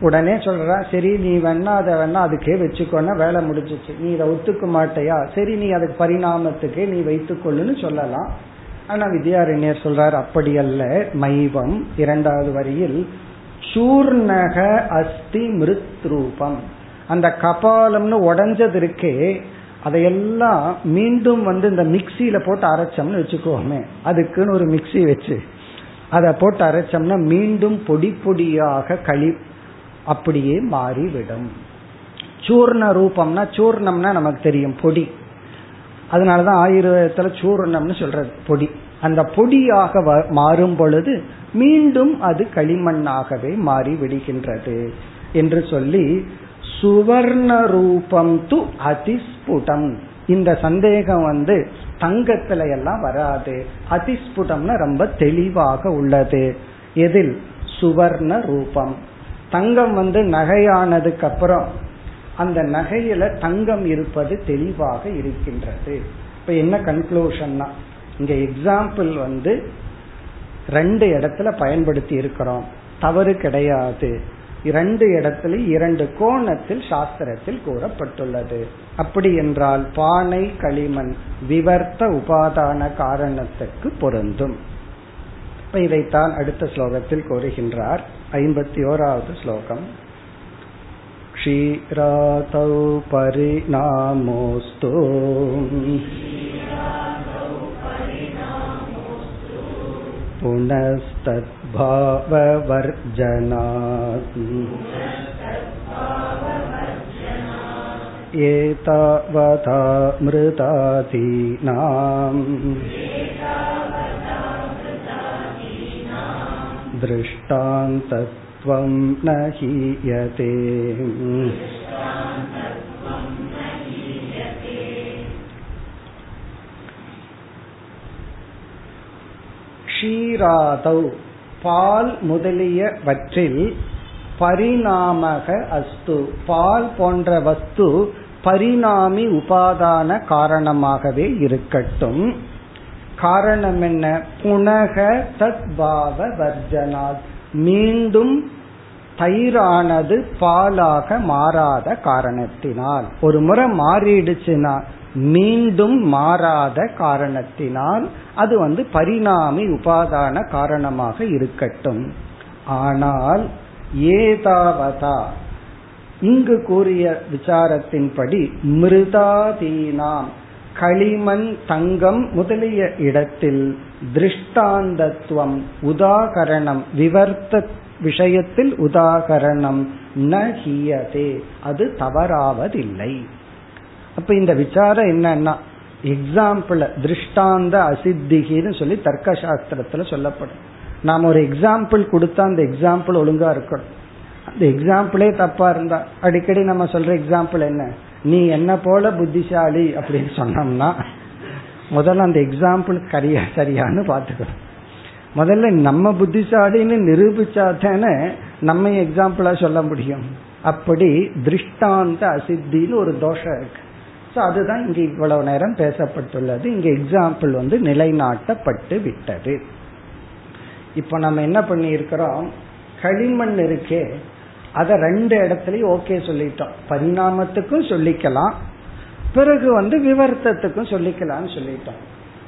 உடனே சொல்றா சரி நீ வேணா அதை வேணா அதுக்கே வச்சுக்கோன்னா வேலை முடிஞ்சிச்சு. நீ இதை ஒத்துக்க மாட்டையா? சரி நீ அதுக்கு பரிணாமத்துக்கே நீ வைத்துக்கொள்ளுன்னு சொல்லலாம். ஆனா வித்யாரண்யர் சொல்றார் அப்படி அல்ல மைவம் இரண்டாவது வரியில் சூர்ணக அஸ்தி மிருத் ரூபம் அந்த கபாலம்னு உடஞ்சது இருக்கே அதையெல்லாம் மீண்டும் வந்து இந்த மிக்சியில போட்டு அரைச்சோம்னு வச்சுக்கோமே. அதுக்குன்னு ஒரு மிக்சி வச்சு அதை போட்டு அரைச்சோம்னா மீண்டும் பொடி பொடியாக களி அப்படியே மாறிவிடும். சூர்ண ரூபம்னா சூர்ணம்னா நமக்கு தெரியும் பொடி. அதனாலதான் ஆயுர்வேதத்துல சூர்ணம்னு சொல்றது பொடி. அந்த பொடியாக மாறும் பொழுது மீண்டும் அது களிமண்ணாகவே மாறி விடுகின்றது என்று சொல்லி சுவர்ண ரூபம் து அதிஸ்புடம். இந்த சந்தேகம் வந்து தங்கத்துல எல்லாம் வராது. அதிஸ்புடம்னா ரொம்ப தெளிவாக உள்ளது. எதில்? சுவர்ண ரூபம். தங்கம் வந்து நகையானதுக்கு அப்புறம் அந்த நகையில தங்கம் இருப்பது தெளிவாக இருக்கின்றது. இப்ப என்ன கன்க்ளூஷன்னா இங்க எக்ஸாம்பிள் வந்து ரெண்டு இடத்துல பயன்படுத்தி இருக்கிறோம் தவறு கிடையாது இரண்டு இடத்துல இரண்டு கோணத்தில் சாஸ்திரத்தில் கூறப்பட்டுள்ளது அப்படி என்றால் பானை களிமண் விவர்த்த உபாதான காரணத்துக்கு பொருந்தும் இதைத்தான் அடுத்த ஸ்லோகத்தில் கூறுகின்றார் ஐம்பத்தி ஓராவது ஸ்லோகம் क्षीरातौ परिणामोऽस्तु पुनस्तद्भाववर्जनात् एतावता मृतादीनाम् दृष्टान्तत्वं न हीयते க்ஷீராதௌ. பால் முதலியவற்றில் பரிணாமக அஸ்து. பால் போன்ற வஸ்து பரிணாமி உபாதான காரணமாகவே இருக்கட்டும். காரணம் என்ன? புனக தத்பாவ வர்ஜனால் மீண்டும் தயிரானது பாலாக மாறாத காரணத்தினால். ஒரு முறை மாறிடுச்சுன்னா மீண்டும் மாறாத காரணத்தினால் அது வந்து பரிணாமி உபாதான காரணமாக இருக்கட்டும். ஆனால் ஏதாவதா? இங்கு கூறிய விசாரத்தின்படி மிருதாதீனாம் களிமண் தங்கம் முதலிய இடத்தில் திருஷ்டாந்தத்துவம் உதாகரணம் விவர்த்த விஷயத்தில் உதாகரணம் ந ஹியதே அது தவறாவதில்லை. அப்ப இந்த விசாரம் என்னன்னா எக்ஸாம்பிள் திருஷ்டாந்த அசித்திகின்னு சொல்லி தர்க்க சாஸ்திரத்துல சொல்லப்படும். நாம் ஒரு எக்ஸாம்பிள் கொடுத்தா அந்த எக்ஸாம்பிள் ஒழுங்கா இருக்கணும். அந்த எக்ஸாம்பிளே தப்பா இருந்தா அடிக்கடி நம்ம சொல்ற எக்ஸாம்பிள் என்ன? நீ என்ன போல புத்திசாலி அப்படின்னு சொன்னோம்னா முதல்ல அந்த எக்ஸாம்பிள் கரியா சரியான்னு பாத்துக்கணும் முதல்ல நம்ம புத்திசாலின்னு நிரூபிச்சா தானே நம்ம எக்ஸாம்பிளா சொல்ல முடியும். அப்படி திருஷ்டாந்த அசித்தின்னு ஒரு தோஷம் இருக்கு. ஸோ அதுதான் இங்க இவ்வளவு நேரம் பேசப்பட்டுள்ளது. இங்க எக்ஸாம்பிள் வந்து நிலைநாட்டப்பட்டு விட்டது. இப்ப நம்ம என்ன பண்ணி இருக்கிறோம் களிமண் இருக்கே. அத ரெண்டு இடத்துலயும் ஓகே சொல்லிட்டோம். பரிணாமத்துக்கும் சொல்லிக்கலாம். பிறகு வந்து விவர்த்தத்துக்கும் சொல்லிக்கலாம்னு சொல்லிட்டோம்.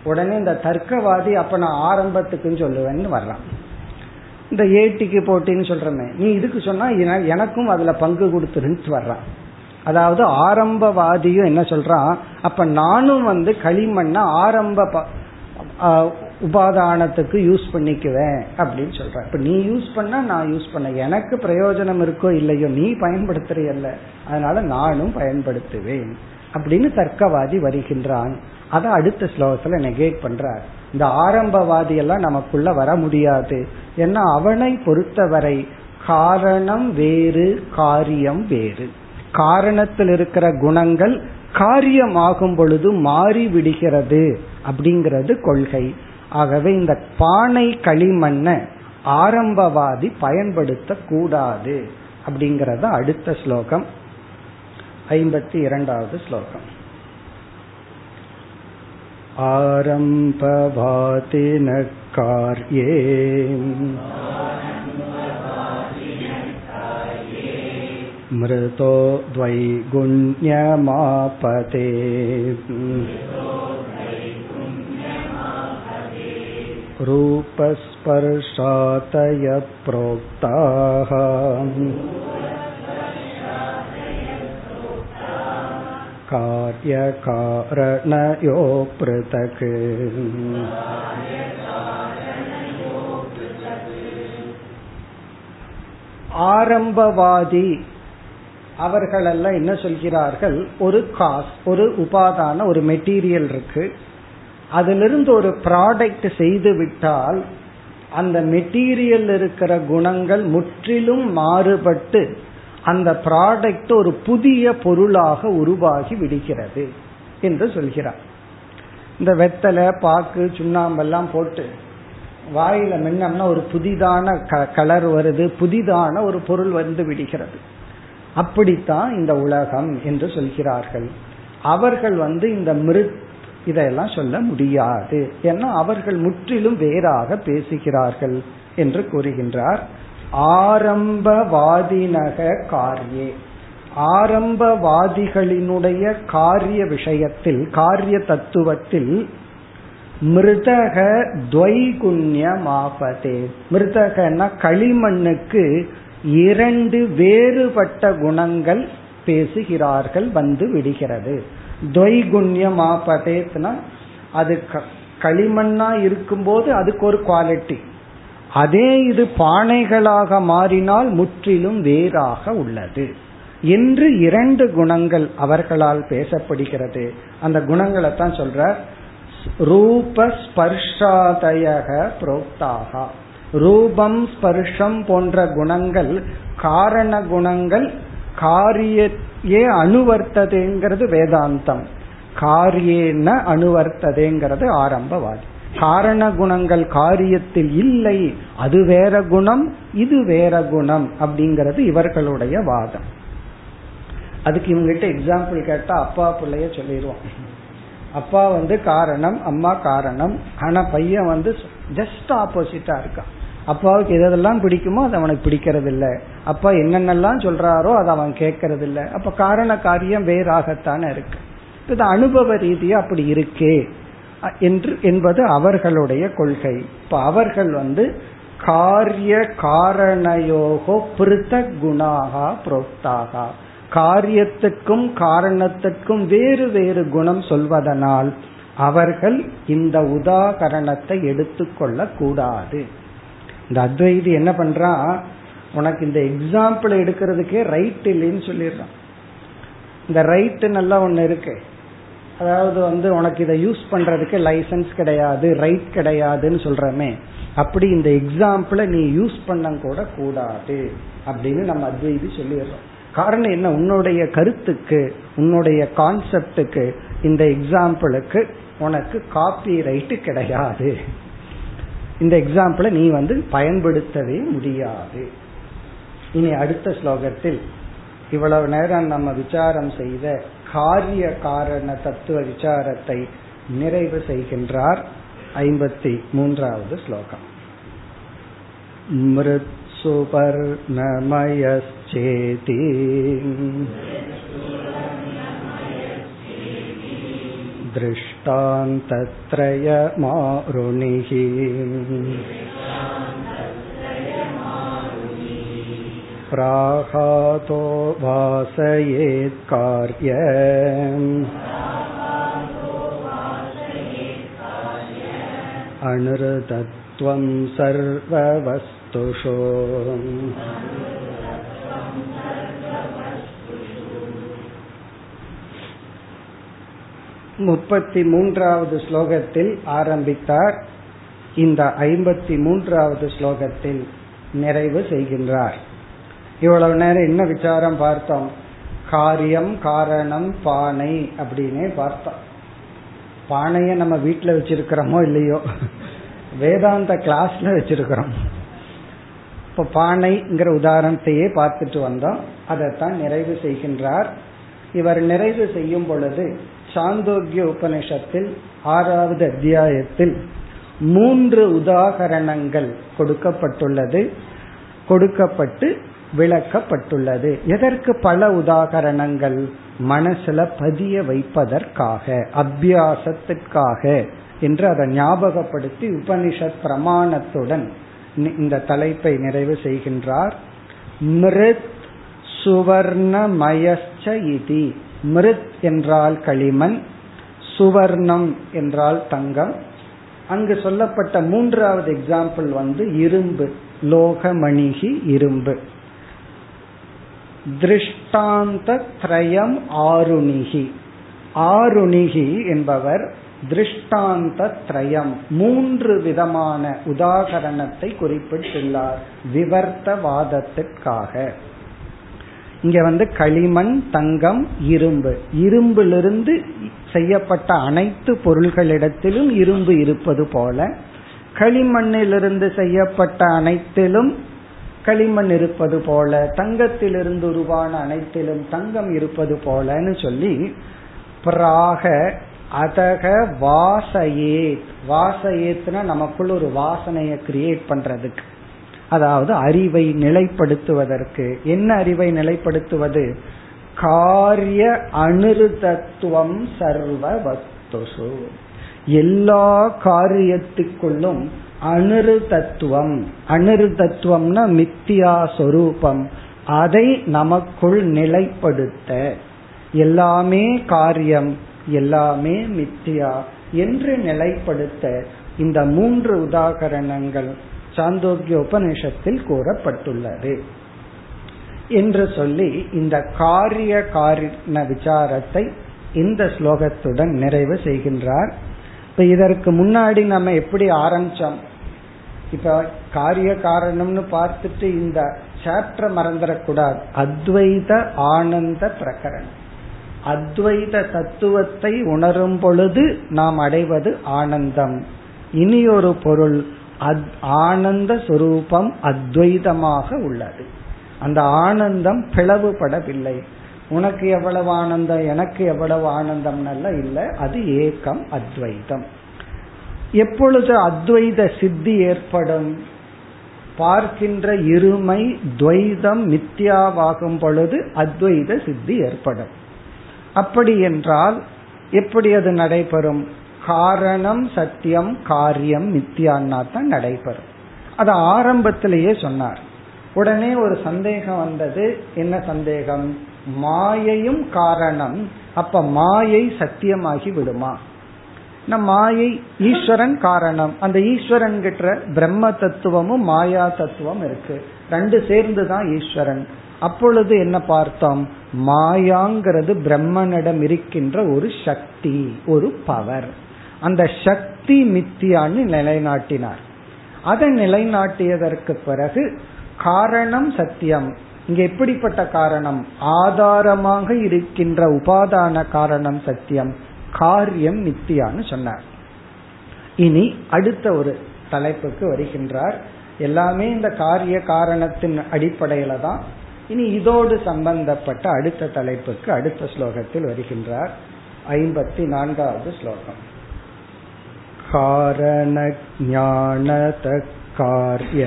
உடனே இந்த தர்க்கவாதி அப்ப நான் ஆரம்பத்துக்குன்னு சொல்லுவேன்னு வர்றான். இந்த ஏட்டிக்கு போட்டின்னு சொல்றமே. நீ இதுக்கு சொன்னா எனக்கும் அதுல பங்கு கொடுத்துருன்னு வர்றான். அதாவது ஆரம்பவாதியும் என்ன சொல்றான்? அப்ப நானும் வந்து களிமண்ண ஆரம்ப உபாதானத்துக்கு யூஸ் பண்ணிக்குவேன் அப்படின்னு சொல்ற இப்ப நீ யூஸ் பண்ண நான் யூஸ் பண்ண. எனக்கு பிரயோஜனம் இருக்கோ இல்லையோ நீ பயன்படுத்துறியல்ல. அதனால நானும் பயன்படுத்துவேன் அப்படின்னு தர்க்கவாதி வருகின்றான். அதை அடுத்த ஸ்லோகத்துல நெகேட் பண்றார். இந்த ஆரம்பவாதி எல்லாம் நமக்குள்ள வர முடியாது. ஏன்னா அவனை பொறுத்தவரை காரணம் வேறு காரியம் வேறு. காரணத்தில் இருக்கிற குணங்கள் காரியமாகும் பொழுது மாறி விடுகிறது அப்படிங்கிறது கொள்கை. ஆகவே இந்த பானை களிமண்ண ஆரம்பவாதி பயன்படுத்த கூடாது அப்படிங்கறத அடுத்த ஸ்லோகம். ஐம்பத்தி இரண்டாவது ஸ்லோகம். ஆரம்பவாதி கார்யே मृतो द्वैगुण्यमापते रूपस्पर्शातय प्रोक्ताः कार्यकारणयो पृथक् ஆரம்பவாதி அவர்களெல்லாம் என்ன சொல்கிறார்கள்? ஒரு காஸ் ஒரு உபாதான ஒரு மெட்டீரியல் இருக்கு. அதிலிருந்து ஒரு ப்ராடக்ட் செய்து விட்டால் அந்த மெட்டீரியல் இருக்கிற குணங்கள் முற்றிலும் மாறுபட்டு அந்த ப்ராடக்ட் ஒரு புதிய பொருளாக உருவாகி விடுகிறது என்று சொல்கிறார். இந்த வெத்தலை பாக்கு சுண்ணாம்பெல்லாம் போட்டு வாயில மின்னம்னா ஒரு புதிதான கலர் வருது புதிதான ஒரு பொருள் வந்து விடுகிறது. அப்படித்தான் இந்த உலகம் என்று சொல்கிறார்கள். அவர்கள் வந்து இந்த மிருத் இதையெல்லாம் சொல்ல முடியாது. ஏன்னா அவர்கள் முற்றிலும் வேறாக பேசுகிறார்கள் என்று கூறுகின்றார். ஆரம்பவாதினக காரியே. ஆரம்பவாதிகளினுடைய காரிய விஷயத்தில் காரிய தத்துவத்தில் மிருதக துவைகுண்யமாபதே. மிருதகன்னா களிமண்ணுக்கு இரண்டு வேறுபட்ட குணங்கள் பேசுகிறார்கள் வந்து விடுகிறது. துவைகுண்யமாபதேத்னா அது களிமண்ணா இருக்கும்போது அதுக்கு ஒரு குவாலிட்டி அதே இது பானைகளாக மாறினால் முற்றிலும் வேறாக உள்ளது. என்று இரண்டு குணங்கள் அவர்களால் பேசப்படுகிறது. அந்த குணங்களை தான் சொல்ற ரூப புரோக்தாகா. ரூபம் ஸ்பர்ஷம் போன்ற குணங்கள் காரண குணங்கள் காரியே அணுவர்த்ததேங்கிறது வேதாந்தம். காரியேன அணுவர்த்ததேங்கிறது ஆரம்பவாதி. காரண குணங்கள் காரியத்தில் இல்லை அது வேற குணம் இது வேற குணம் அப்படிங்கிறது இவர்களுடைய வாதம். அதுக்கு இவங்ககிட்ட எக்ஸாம்பிள் கேட்டா அப்பா பிள்ளைய சொல்லிடுவோம் அப்பா வந்து காரணம் அம்மா காரணம் ஆனா பையன் வந்து ஜஸ்ட் ஆப்போசிட்டா இருக்கான் அப்பாவுக்கு எதெல்லாம் பிடிக்குமோ அது அவனுக்கு பிடிக்கிறது இல்ல அப்பா என்னென்னலாம் சொல்றாரோ அதை அவன் கேட்கறது இல்ல அப்ப காரண காரியம் வேறாகத்தானே இருக்கு. இது அனுபவ ரீதியா அப்படி இருக்கே. என்று என்பது அவர்களுடைய கொள்கை. இப்ப அவர்கள் வந்து காரிய காரணயோகோ பிருத்த குணாகா புரோக்தாகா. காரியத்துக்கும் காரணத்துக்கும் வேறு வேறு குணம் சொல்வதனால் அவர்கள் இந்த உதாகரணத்தை எடுத்துக்கொள்ள கூடாது இந்த அத்வைதி என்ன பண்றான் உனக்கு இந்த எக்ஸாம்பிள் எடுக்கிறதுக்கே ரைட் இல்லைன்னு சொல்லிடுறான். இந்த ரைட்டு நல்லா ஒண்ணு இருக்கு. அதாவது வந்து உனக்கு இதை யூஸ் பண்றதுக்கு லைசன்ஸ் கிடையாது ரைட் கிடையாதுன்னு சொல்றமே. அப்படி இந்த எக்ஸாம்பிளை நீ யூஸ் பண்ண கூட கூடாது அப்படின்னு நம்ம அத்வைதி சொல்லிடுறோம். காரணம் என்ன? உன்னுடைய கருத்துக்கு உன்னுடைய கான்செப்டுக்கு இந்த எக்ஸாம்பிளுக்கு உனக்கு காப்பி ரைட்டு கிடையாது. இந்த எக்ஸாம்பிளை நீ வந்து பயன்படுத்தவே முடியாது. இனி அடுத்த ஸ்லோகத்தில் இவ்வளவு நேரம் நம்ம விசாரம் செய்த காரிய காரண தத்துவ விசாரத்தை நிறைவு செய்கின்றார் ஐம்பத்தி மூன்றாவது ஸ்லோகம் மிருத் दृष्टान्तत्रयमारुणिः प्राहातो भासयेत्कार्य अनृतत्वं सर्ववस्तुषु முப்பத்தி மூன்றாவது ஸ்லோகத்தில் ஆரம்பித்தார். இந்த ஐம்பத்தி மூன்றாவது ஸ்லோகத்தில் நிறைவு செய்கின்றார். இவ்வளவு நேரம் என்ன விசாரம் பார்த்தோம்? காரியம் காரணம் பானை அப்படின்னே பார்த்தோம். பானையை நம்ம வீட்டுல வச்சிருக்கிறோமோ இல்லையோ? வேதாந்த கிளாஸ்ல வச்சிருக்கிறோம். இப்போ பானைங்கிற உதாரணத்தையே பார்த்துட்டு வந்தோம். அதைத்தான் நிறைவு செய்கின்றார். இவர் நிறைவு செய்யும் பொழுது சாந்தோக்கிய உபனிஷத்தில் ஆறாவது அத்தியாயத்தில் மூன்று உதாகரணங்கள் கொடுக்கப்பட்டுள்ளது கொடுக்கப்பட்டு விளக்கப்பட்டுள்ளது. எதற்கு பல உதாகரணங்கள்? மனசுல பதிய வைப்பதற்காக அபியாசத்திற்காக என்று அதை ஞாபகப்படுத்தி உபனிஷத் பிரமாணத்துடன் இந்த தலைப்பை நிறைவு செய்கின்றார். மிருத் சுவர்ணமயஸ்ச இதி. மிருத் என்றால் களிமண் சுவர்ணம் என்றால் தங்கம். அங்கு சொல்லப்பட்ட மூன்றாவது எக்ஸாம்பிள் வந்து இரும்பு லோகமணிகி இரும்பு. திருஷ்டாந்த திரயம் ஆருணிகி. ஆருணிகி என்பவர் திருஷ்டாந்த திரயம் மூன்று விதமான உதாகரணத்தை குறிப்பிட்டுள்ளார் விவர்த்தவாதத்திற்காக. இங்க வந்து களிமண் தங்கம் இரும்பு. இரும்பிலிருந்து செய்யப்பட்ட அனைத்து பொருள்களிடத்திலும் இரும்பு இருப்பது போல களிமண்ணிலிருந்து செய்யப்பட்ட அனைத்திலும் களிமண் இருப்பது போல தங்கத்திலிருந்து உருவான அனைத்திலும் தங்கம் இருப்பது போலன்னு சொல்லி பிராக அதக வாசையேத். வாசையேத்னா நமக்குள் ஒரு வாசனையை கிரியேட் பண்றதுக்கு. அதாவது அறிவை நிலைப்படுத்துவதற்கு. என்ன அறிவை நிலைப்படுத்துவது? காரிய அனிருதத்துவம் சர்வ வஸ்துசு எல்லா காரியத்துக்குள்ளும் அனிருதத்துவம். அனுருதத்துவம்னா மித்தியா சொரூபம். அதை நமக்குள் நிலைப்படுத்த. எல்லாமே காரியம் எல்லாமே மித்தியா என்று நிலைப்படுத்த. இந்த மூன்று உதாகரணங்கள் சாந்தோக்கிய உபநிஷத்தில் கூறப்பட்டுள்ளது. என்று சொல்லி இந்த காரிய காரண விசாரத்தை இந்த ஸ்லோகத்துடன் நிறைவு செய்கின்றார். இப்ப இதற்கு முன்னாடி நம்ம எப்படி ஆரம்பிச்சோம்? இப்ப காரிய காரணம்னு பார்த்துட்டு இந்த சாப்டர் மறந்துடக்கூடாது. அத்வைத ஆனந்த பிரகரணம். அத்வைத தத்துவத்தை உணரும் பொழுது நாம் அடைவது ஆனந்தம். இனி ஒரு பொருள் ஆனந்த சுரூபம் அத்வைதமாக உள்ளது. அந்த ஆனந்தம் பிளவுபடவில்லை. உனக்கு எவ்வளவு ஆனந்தம் எனக்கு எவ்வளவு ஆனந்தம் இல்லை. அது ஏக்கம் அத்வைதம். எப்பொழுது அத்வைத சித்தி ஏற்படும்? பார்க்கின்ற இருமை துவைதம் மித்யாவாகும் பொழுது அத்வைத சித்தி ஏற்படும். அப்படி என்றால் எப்படி அது நடைபெறும்? காரணம் சத்தியம் காரியம் மித்தியான்னா தான் நடைபெறும். அது ஆரம்பத்திலேயே சொன்னார். உடனே ஒரு சந்தேகம் வந்தது. என்ன சந்தேகம்? மாயையும் காரணம். அப்ப மாயை சத்தியமாகி விடுமா? மாயை ஈஸ்வரன் காரணம். அந்த ஈஸ்வரன் கிட்ட பிரம்ம தத்துவமும் மாயா தத்துவம் இருக்கு. ரெண்டு சேர்ந்து தான் ஈஸ்வரன். அப்பொழுது என்ன பார்த்தோம்? மாயாங்கிறது பிரம்மனிடம் இருக்கின்ற ஒரு சக்தி ஒரு பவர் அந்த சக்தி மித்தியான்னு நிலைநாட்டினார். அதை நிலைநாட்டியதற்கு பிறகு காரணம் சத்தியம். இங்க எப்படிப்பட்ட காரணம்? ஆதாரமாக இருக்கின்ற உபாதான காரணம் சத்தியம். காரியம் மித்தியான்னு சொன்னார். இனி அடுத்த ஒரு தலைப்புக்கு வருகின்றார். எல்லாமே இந்த காரிய காரணத்தின் அடிப்படையில தான். இனி இதோடு சம்பந்தப்பட்ட அடுத்த தலைப்புக்கு அடுத்த ஸ்லோகத்தில் வருகின்றார். ஐம்பத்தி நான்காவது ஸ்லோகம். कारणज्ञानतः कार्य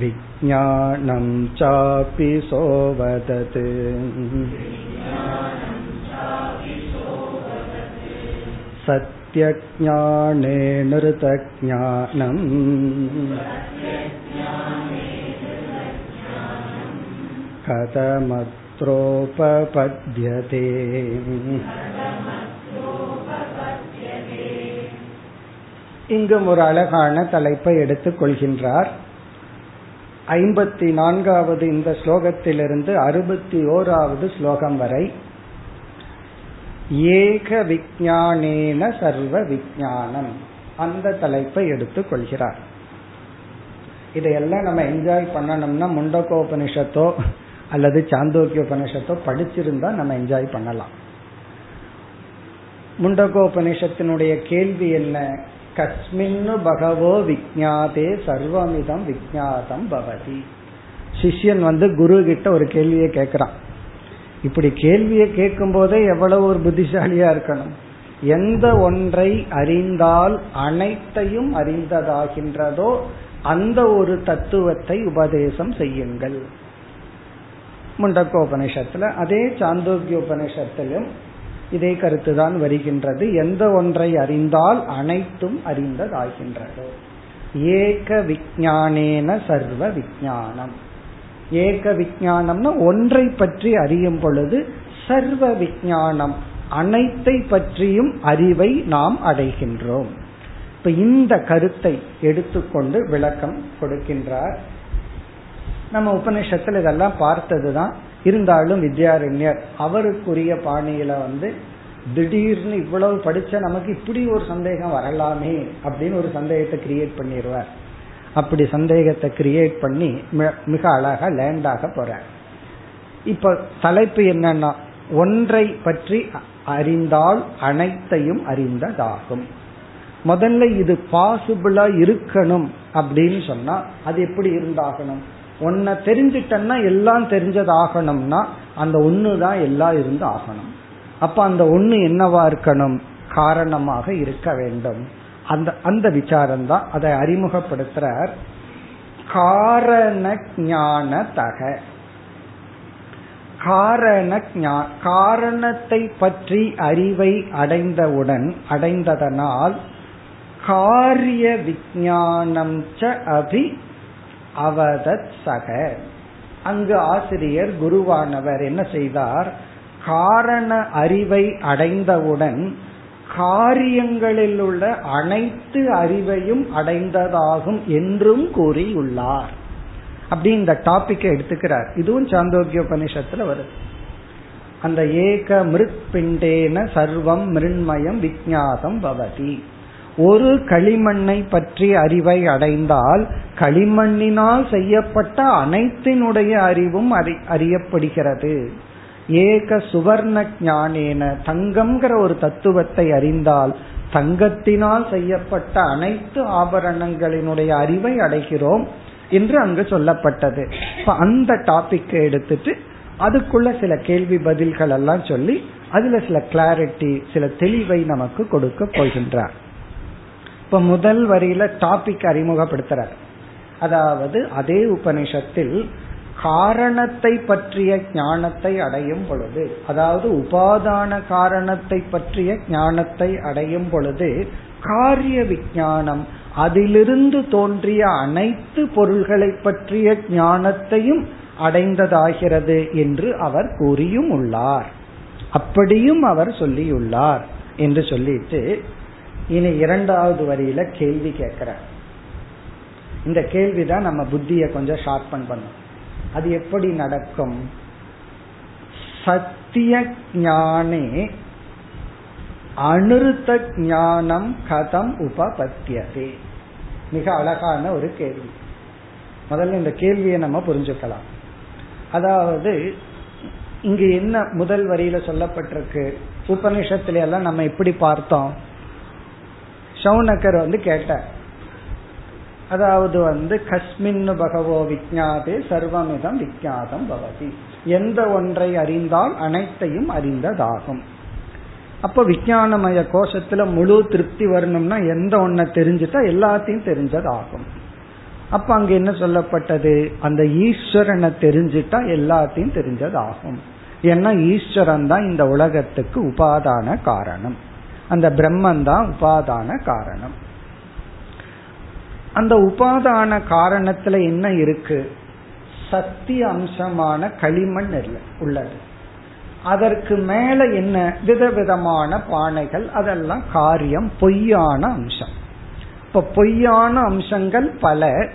विज्ञानं चापि सोवदत् सत्यज्ञाने नृतज्ञानम् कथमत् शास्त्रोपपद्यते இங்கும் ஒரு அழகான தலைப்பை எடுத்துக் கொள்கின்றார் ஐம்பத்தி நான்காவது இந்த ஸ்லோகத்திலிருந்து அறுபத்தி ஓராவது ஸ்லோகம் வரை ஏக விஜானேன சர்வ விஜானம் அந்த தலைப்பை எடுத்துக் கொள்கிறார் இதையெல்லாம் நம்ம என்ஜாய் பண்ணணும்னா முண்டகோபனிஷத்தோ அல்லது சாந்தோக்கிய உபனிஷத்தோ படிச்சிருந்தா நம்ம என்ஜாய் பண்ணலாம். முண்டகோபனிஷத்தினுடைய கேள்வி என்ன? கஸ்மின்னு பகவோ விஜாதே சர்வமிதம் விஜாதம் பவதி. சிஷ்யன் வந்து குரு கிட்ட ஒரு கேள்வியை கேட்கிறான் இப்படி கேள்வியை கேட்கும் போதே எவ்வளவு ஒரு புத்திசாலியா இருக்கணும்? எந்த ஒன்றை அறிந்தால் அனைத்தையும் அறிந்ததாகின்றதோ அந்த ஒரு தத்துவத்தை உபதேசம் செய்யுங்கள். முண்டக்கோபனிஷத்துல அதே சாந்தோக்கிய உபனிஷத்திலும் இதே கருத்து தான் வருகின்றது. எந்த ஒன்றை அறிந்தால் அனைத்தும் அறிந்ததாகின்றது. ஏக விஜானேன சர்வ விஜானம் ஏக விஜானம்னா ஒன்றை பற்றி அறியும் பொழுது சர்வ விஜானம் அனைத்தை பற்றியும் அறிவை நாம் அடைகின்றோம். இப்ப இந்த கருத்தை எடுத்துக்கொண்டு விளக்கம் கொடுக்கின்றார். நம்ம உபநிஷத்துல இதெல்லாம் பார்த்ததுதான் இருந்தாலும் வித்யாரண்யர் அவருக்குரிய பாணியில வந்து திடீர்னு இவ்வளவு படிச்ச நமக்கு இப்படி ஒரு சந்தேகம் வரலாமே அப்படின்னு ஒரு சந்தேகத்தை கிரியேட் பண்ணிடுவார். அப்படி சந்தேகத்தை கிரியேட் பண்ணி மிக அழகா லேண்டாக போற இப்ப தலைப்பு என்னன்னா ஒன்றை பற்றி அறிந்தால் அனைத்தையும் அறிந்ததாகும். முதல்ல இது பாசிபிளா இருக்கணும் அப்படின்னு சொன்னா அது எப்படி இருந்தாகணும்? உன்னை தெரிஞ்சிட்டன்னா எல்லாம் தெரிஞ்சதாகணும்னா அந்த ஒன்று தான் எல்லாம் இருந்து ஆகணும். அப்ப அந்த ஒன்று என்னவா இருக்கணும்? காரணமாக இருக்க வேண்டும். அந்த அந்த விசாரம் தான் அதை அறிமுகப்படுத்துறார். காரண ஞான தக. காரண காரணத்தை பற்றி அறிவை அடைந்தவுடன் அடைந்ததனால் காரிய விஞ்ஞானம் ச அபி அவதத் சக. அங்கு ஆசிரியர் குருவானவர் என்ன செய்தார்? காரண அறிவை அடைந்தவுடன் காரியங்களில் உள்ள அனைத்து அறிவையும் அடைந்ததாகும் என்றும் கூறியுள்ளார். அப்படி இந்த டாபிக்கை எடுத்துக்கிறார். இதுவும் சாந்தோக்கிய உபனிஷத்துல வருது. அந்த ஏக மிருத் பிண்டேன சர்வம் மிருண்மயம் விஜாதம் பவதி. ஒரு களிமண்ணை பற்றி அறிவை அடைந்தால் களிமண்ணினால் செய்யப்பட்ட அனைத்தினுடைய அறிவும் அறியப்படுகிறது. ஏக சுவர்ண ஞானேன தங்கம்ங்கிற ஒரு தத்துவத்தை அறிந்தால் தங்கத்தினால் செய்யப்பட்ட அனைத்து ஆபரணங்களினுடைய அறிவை அடைகிறோம் என்று அங்கு சொல்லப்பட்டது. இப்ப அந்த டாபிக்கை எடுத்துட்டு அதுக்குள்ள சில கேள்வி பதில்கள் எல்லாம் சொல்லி அதுல சில கிளாரிட்டி சில தெளிவை நமக்கு கொடுக்க போகின்றார். இப்ப முதல் வரியில டாபிக் அறிமுகப்படுத்துறார். அதாவது அதே உபனிஷத்தில் காரணத்தை பற்றிய ஞானத்தை அடையும் பொழுது அதாவது உபாதான காரணத்தை பற்றிய ஞானத்தை அடையும் பொழுது காரிய விஞ்ஞானம் அதிலிருந்து தோன்றிய அனைத்து பொருள்களை பற்றிய ஞானத்தையும் அடைந்ததாகிறது என்று அவர் கூறியும் உள்ளார். அப்படியும் அவர் சொல்லியுள்ளார் என்று சொல்லிட்டு இனி இரண்டாவது வரியில கேள்வி கேட்கிறார். இந்த கேள்வி தான் நம்ம புத்திய கொஞ்சம் ஷார்பன் பண்ணும். அது எப்படி நடக்கும்? சத்திய ஞானே அனுருத்த ஞானம் கதம் உபபத்தியதே. மிக அழகான ஒரு கேள்வி. முதல்ல இந்த கேள்வியை நம்ம புரிஞ்சுக்கலாம். அதாவது இங்கு என்ன முதல் வரியில சொல்லப்பட்டிருக்கு? உபனிஷத்துல எல்லாம் நம்ம எப்படி பார்த்தோம். சவுனக்கர் வந்து கேட்டார். அதாவது வந்து கஸ்மின்னு பகவோ விஜாதே சர்வமிதம் விஜாதம் பவதி. எந்த ஒன்றை அறிந்தால் அனைத்தையும் அறிந்ததாகும். அப்ப விஞ்ஞானமய கோஷத்துல முழு திருப்தி வரணும்னா எந்த ஒன்ன தெரிஞ்சுட்டா எல்லாத்தையும் தெரிஞ்சதாகும். அப்ப அங்க என்ன சொல்லப்பட்டது? அந்த ஈஸ்வரனை தெரிஞ்சுட்டா எல்லாத்தையும் தெரிஞ்சதாகும். ஏன்னா ஈஸ்வரன் தான் இந்த உலகத்துக்கு உபாதான காரணம். அந்த பிரம்மன் தான் உபாதான காரணம். அந்த உபாதான காரணத்துல என்ன இருக்கு? சக்தி அம்சமான களிமண் உள்ளது. அதற்கு மேல என்ன விதவிதமான பானைகள் அதெல்லாம் காரியம் பொய்யான அம்சம். இப்ப பொய்யான அம்சங்கள் பல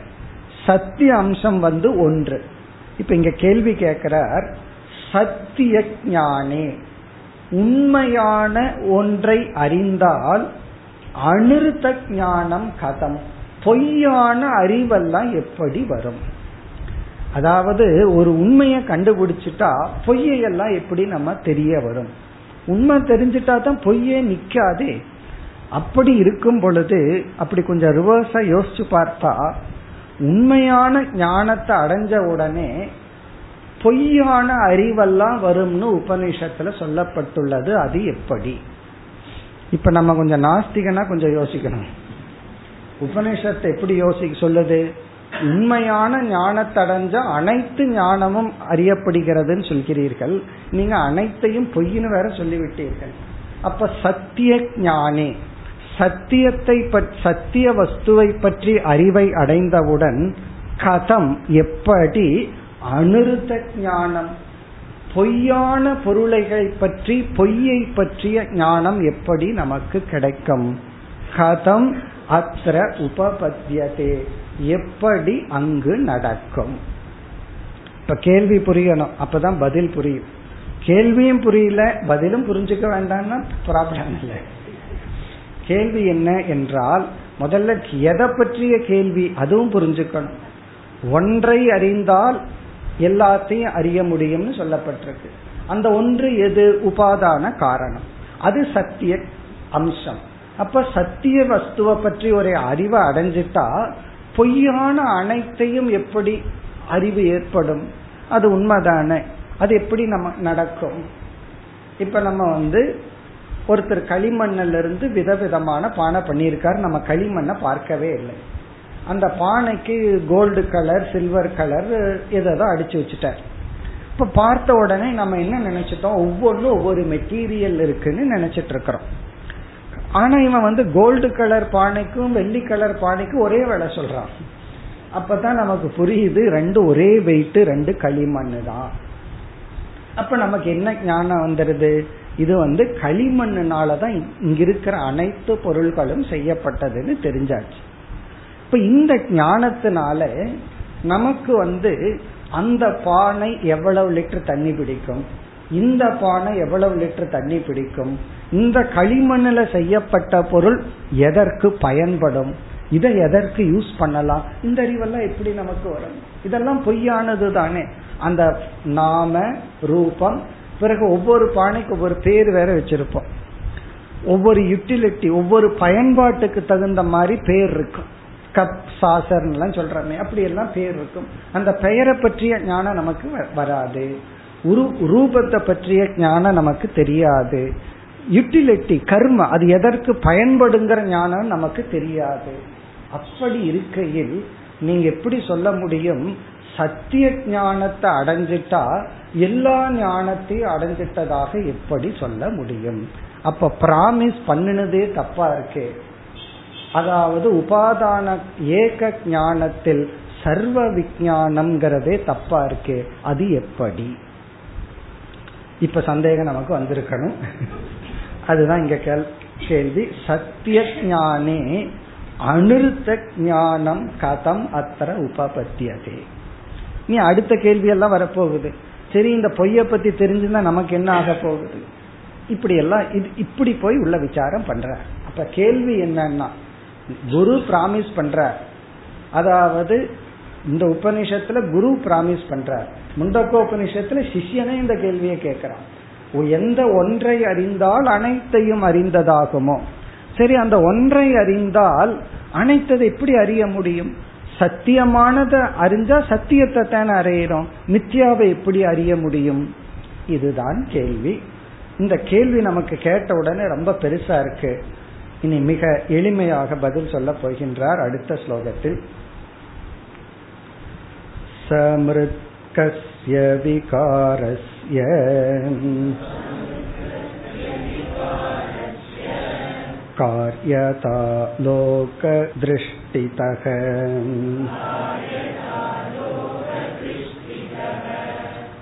சத்திய அம்சம் வந்து ஒன்று. இப்ப இங்க கேள்வி கேட்கிறார் சத்திய ஞானே உண்மையான ஒன்றை அறிந்தால் அனிருத்த ஞானம் கதம். பொய்யான அறிவெல்லாம் எப்படி வரும்? அதாவது ஒரு உண்மையை கண்டுபிடிச்சிட்டா பொய்யெல்லாம் எப்படி நம்ம தெரிய வரும்? உண்மை தெரிஞ்சிட்டா தான் பொய்யே நிக்காதே. அப்படி இருக்கும் பொழுது அப்படி கொஞ்சம் ரிவர்ஸா யோசிச்சு பார்த்தா உண்மையான ஞானத்தை அடைஞ்ச உடனே பொய்யான அறிவெல்லாம் வரும்னு உபநிஷத்துல சொல்லப்பட்டுள்ளது அது எப்படி? இப்ப நம்ம கொஞ்சம் நாஸ்திகனா கொஞ்சம் யோசிக்கணும். உபநிஷத்தை எப்படி யோசிக்க சொல்லுது? உண்மையான ஞானத்தடைஞ்ச அனைத்து ஞானமும் அறியப்படுகிறதுன்னு சொல்கிறீர்கள். நீங்க அனைத்தையும் பொய்னு வேற சொல்லிவிட்டீர்கள். அப்ப சத்திய ஞானே சத்தியத்தை சத்திய வஸ்துவை பற்றி அறிவை அடைந்தவுடன் கதம் எப்படி அனிருத்த ஞானம் பொய்யான பொருளைகளை பற்றி பொய்யை பற்றிய ஞானம் எப்படி நமக்கு கிடைக்கும்? கதம் அத்திர உபபத்தியதே. எப்படி அங்கு நடக்கும்? இப்ப கேள்வி புரியணும். அப்பதான் பதில் புரியும். கேள்வியும் புரியல பதிலும் புரிஞ்சுக்க வேண்டாம்னா ப்ராப்ளம் இல்லை. கேள்வி என்ன என்றால் முதல்ல எதை பற்றிய கேள்வி? அதுவும் புரிஞ்சுக்கணும். ஒன்றை அறிந்தால் எல்லாத்தையும் அறிய முடியும்னு சொல்லப்பட்டிருக்கு. அந்த ஒன்று எது? உபாதான காரணம். அது சத்திய அம்சம். அப்ப சத்திய வஸ்துவை பற்றி ஒரு அறிவை அடைஞ்சிட்டா பொய்யான அனைத்தையும் எப்படி அறிவு ஏற்படும்? அது உண்மைதானே? அது எப்படி நம்ம நடக்கும்? இப்ப நம்ம வந்து ஒருத்தர் களிமண்ணில இருந்து விதவிதமான பானை பண்ணியிருக்காரு. நம்ம களிமண்ணை பார்க்கவே இல்லை. அந்த பானைக்கு கோல்டு கலர் சில்வர் கலர் எதோ அடிச்சு வச்சுட்டார். இப்ப பார்த்த உடனே நம்ம என்ன நினைச்சிட்டோம்? ஒவ்வொன்றும் ஒவ்வொரு மெட்டீரியல் இருக்குன்னு நினைச்சிட்டு இருக்கிறோம் ஆனா இவன் வந்து கோல்டு கலர் பானைக்கும் வெள்ளி கலர் பானைக்கும் ஒரே வேலை சொல்றான். அப்பதான் நமக்கு புரியுது ரெண்டு ஒரே வெயிட் ரெண்டு களிமண்ணு தான். அப்ப நமக்கு என்ன ஞானம் வந்துருது? இது வந்து களிமண்ணுனாலதான் இங்க இருக்கிற அனைத்து பொருள்களும் செய்யப்பட்டதுன்னு தெரிஞ்சாச்சு. இப்ப இந்த ஞானத்தினால நமக்கு வந்து அந்த பானை எவ்வளவு லிட்டர் தண்ணி பிடிக்கும்? இந்த பானை எவ்வளவு லிட்டர் தண்ணி பிடிக்கும்? இந்த களிமண்ணில் செய்யப்பட்ட பொருள் எதற்கு பயன்படும்? இதை எதற்கு யூஸ் பண்ணலாம்? இந்த அறிவெல்லாம் எப்படி நமக்கு வரும்? இதெல்லாம் பொய்யானது தானே. அந்த நாம ரூபம் பிறகு ஒவ்வொரு பானைக்கு ஒவ்வொரு பேர் வேற வச்சிருப்போம். ஒவ்வொரு யூட்டிலிட்டி ஒவ்வொரு பயன்பாட்டுக்கு தகுந்த மாதிரி பேர் இருக்கும். கப் சாசர்லாம் சொல்றமே அப்படி எல்லாம் பேர் இருக்கும். அந்த பெயரை பற்றிய ஞானம் நமக்கு வராது. ரூபத்தை பற்றிய ஞானம் நமக்கு தெரியாது. யூட்டிலிட்டி கர்ம அது எதற்கு பயன்படுங்கிற ஞானம் நமக்கு தெரியாது. அப்படி இருக்கையில் நீங்க எப்படி சொல்ல முடியும்? சத்திய ஞானத்தை அடைஞ்சிட்டா எல்லா ஞானத்தையும் அடைஞ்சிட்டதாக எப்படி சொல்ல முடியும்? அப்ப பிராமிஸ் பண்ணினதே தப்பா இருக்கு. அதாவது உபாதான ஏக ஞானத்தில் சர்வ விஜானம்ங்கிறதே தப்பா இருக்கு. அது எப்படி? இப்ப சந்தேகம் நமக்கு வந்திருக்கணும். அதுதான் இங்க கேள்வி. சத்திய ஞானே அனிருத்த ஞானம் கதம் அத்தர உபபத்தியதே. நீ அடுத்த கேள்வி எல்லாம் வரப்போகுது. சரி இந்த பொய்ய பத்தி தெரிஞ்சுன்னா நமக்கு என்ன ஆக போகுது? இப்படி எல்லாம் இது இப்படி போய் உள்ள விசாரம் பண்ற அப்ப கேள்வி என்னன்னா குரு பிராமிஸ் பண்ற. அதாவது இந்த உபநிஷத்துல குரு பிராமிஸ் பண்ற. முண்டக்கோ உபநிஷத்துல சிஷியனே இந்த கேள்வியை கேட்கிறான். எந்த ஒன்றை அறிந்தால் அனைத்தையும் அறிந்ததாகுமோ? சரி அந்த ஒன்றை அறிந்தால் அனைத்ததை எப்படி அறிய முடியும்? சத்தியமானதை அறிஞ்சா சத்தியத்தை தானே அறியறோம் மித்யாவை எப்படி அறிய முடியும்? இதுதான் கேள்வி. இந்த கேள்வி நமக்கு கேட்ட உடனே ரொம்ப பெருசா இருக்கு. இனி மிக எளிமையாக பதில் சொல்ல போகின்றார் அடுத்த ஸ்லோகத்தில் சமிருத்கஸ்ய விகாரஸ்ய कार्यता लोकदृष्टितः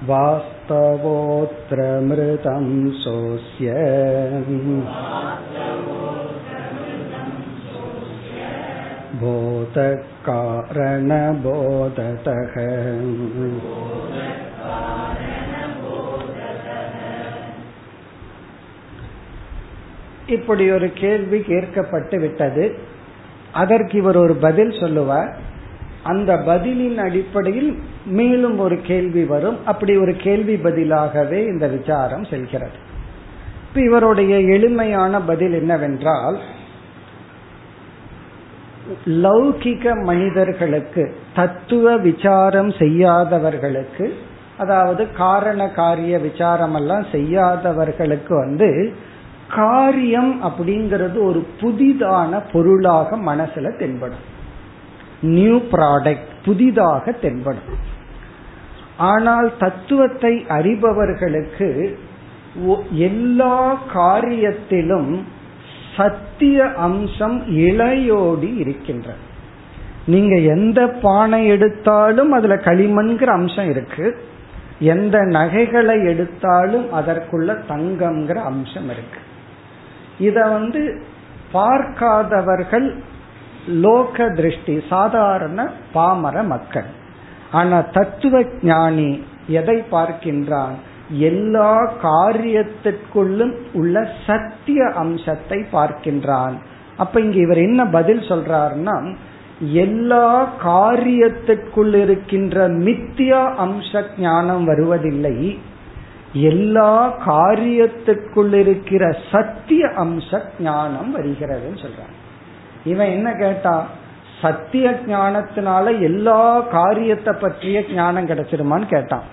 वास्तवोऽत्र मृतं सोऽस्य बोधकारणबोधतः இப்படி ஒரு கேள்வி கேட்கப்பட்டு விட்டது அதற்கு இவர் ஒரு பதில் சொல்லுவார் அந்த பதிலின் அடிப்படையில் மேலும் ஒரு கேள்வி வரும் அப்படி ஒரு கேள்வி பதிலாகவே இந்த விசாரம் செல்கிறது இப்ப இவருடைய எளிமையான பதில் என்னவென்றால் லௌகிக மனிதர்களுக்கு தத்துவ விசாரம் செய்யாதவர்களுக்கு அதாவது காரண காரிய விசாரம் எல்லாம் செய்யாதவர்களுக்கு வந்து காரியம் அப்படிங்கிறது ஒரு புதிதான பொருளாக மனசுல தென்படும். நியூ ப்ராடக்ட் புதிதாக தென்படும். ஆனால் தத்துவத்தை அறிபவர்களுக்கு எல்லா காரியத்திலும் சத்திய அம்சம் இளையோடி இருக்கின்ற நீங்க எந்த பானை எடுத்தாலும் அதுல களிமண்கிற அம்சம் இருக்கு. எந்த நகைகளை எடுத்தாலும் அதற்குள்ள தங்கம்ங்கிற அம்சம் இருக்கு. இத வந்து பார்க்காதவர்கள் லோக திருஷ்டி சாதாரண பாமர மக்கள். ஆனா தத்துவ ஞானி எதை பார்க்கின்றான்? எல்லா காரியத்திற்குள்ளும் உள்ள சத்திய அம்சத்தை பார்க்கின்றான். அப்ப இங்க இவர் என்ன பதில் சொல்றாருன்னா எல்லா காரியத்திற்குள் இருக்கின்ற மித்தியா அம்ச ஞானம் வருவதில்லை. எல்லா காரியத்திற்குள் இருக்கிற சத்திய அம்ச ஞானம் வருகிறதுன்னு சொல்றாங்க இவன் என்ன கேட்டா சத்திய ஞானத்தினால எல்லா காரியத்தை பற்றிய ஞானம் கிடைச்சிருமான்னு கேட்டான்.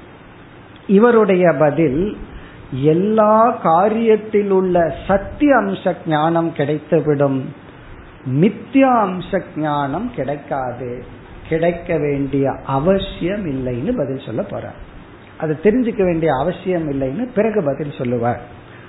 இவருடைய பதில் எல்லா காரியத்தில் உள்ள சத்திய அம்ச ஞானம் கிடைத்துவிடும். மித்தியா அம்ச ஞானம் கிடைக்காது. கிடைக்க வேண்டிய அவசியம் இல்லைன்னு பதில் சொல்ல போற அது தெரிஞ்சுக்க வேண்டிய அவசியம் இல்லைன்னு பிறகு பதில் சொல்லுவார்.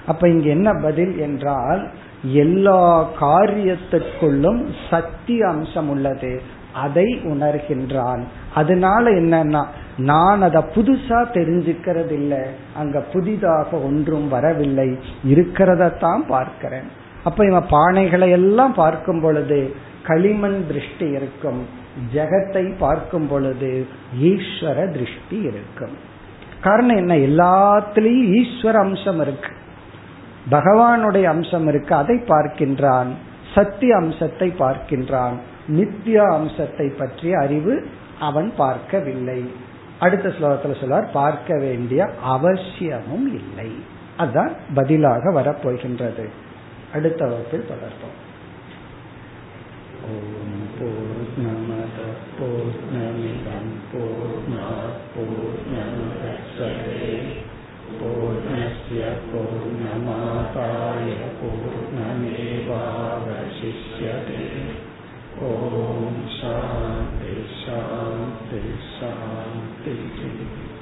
அப்ப இங்க என்ன பதில் என்றால் எல்லா காரியத்திற்குள்ளும் சத்திய அம்சம் உள்ளது. அதை உணர்கின்றான். அதனால என்னன்னா நான் அதை புதுசா தெரிஞ்சுக்கிறது இல்லை அங்க புதிதாக ஒன்றும் வரவில்லை. இருக்கிறதத்தான் பார்க்கிறேன். அப்ப இவன் பானைகளை எல்லாம் பார்க்கும் பொழுது களிமண் திருஷ்டி இருக்கும். ஜெகத்தை பார்க்கும் பொழுது ஈஸ்வர திருஷ்டி இருக்கும். காரணம் என்ன? எல்லாத்திலையும் ஈஸ்வர அம்சம் இருக்கு. பகவானுடைய அம்சம் இருக்கு. அதை பார்க்கின்றான். சத்திய அம்சத்தை பார்க்கின்றான். நித்யா அம்சத்தை பற்றிய அறிவு அவன் பார்க்கவில்லை. அடுத்த ஸ்லோகத்துல சொல்வார் பார்க்க வேண்டிய அவசியமும் இல்லை. அதுதான் பதிலாக வரப்போகின்றது. அடுத்த வகுப்பில் தொடர்போம். ஓம் போர் நமத போர்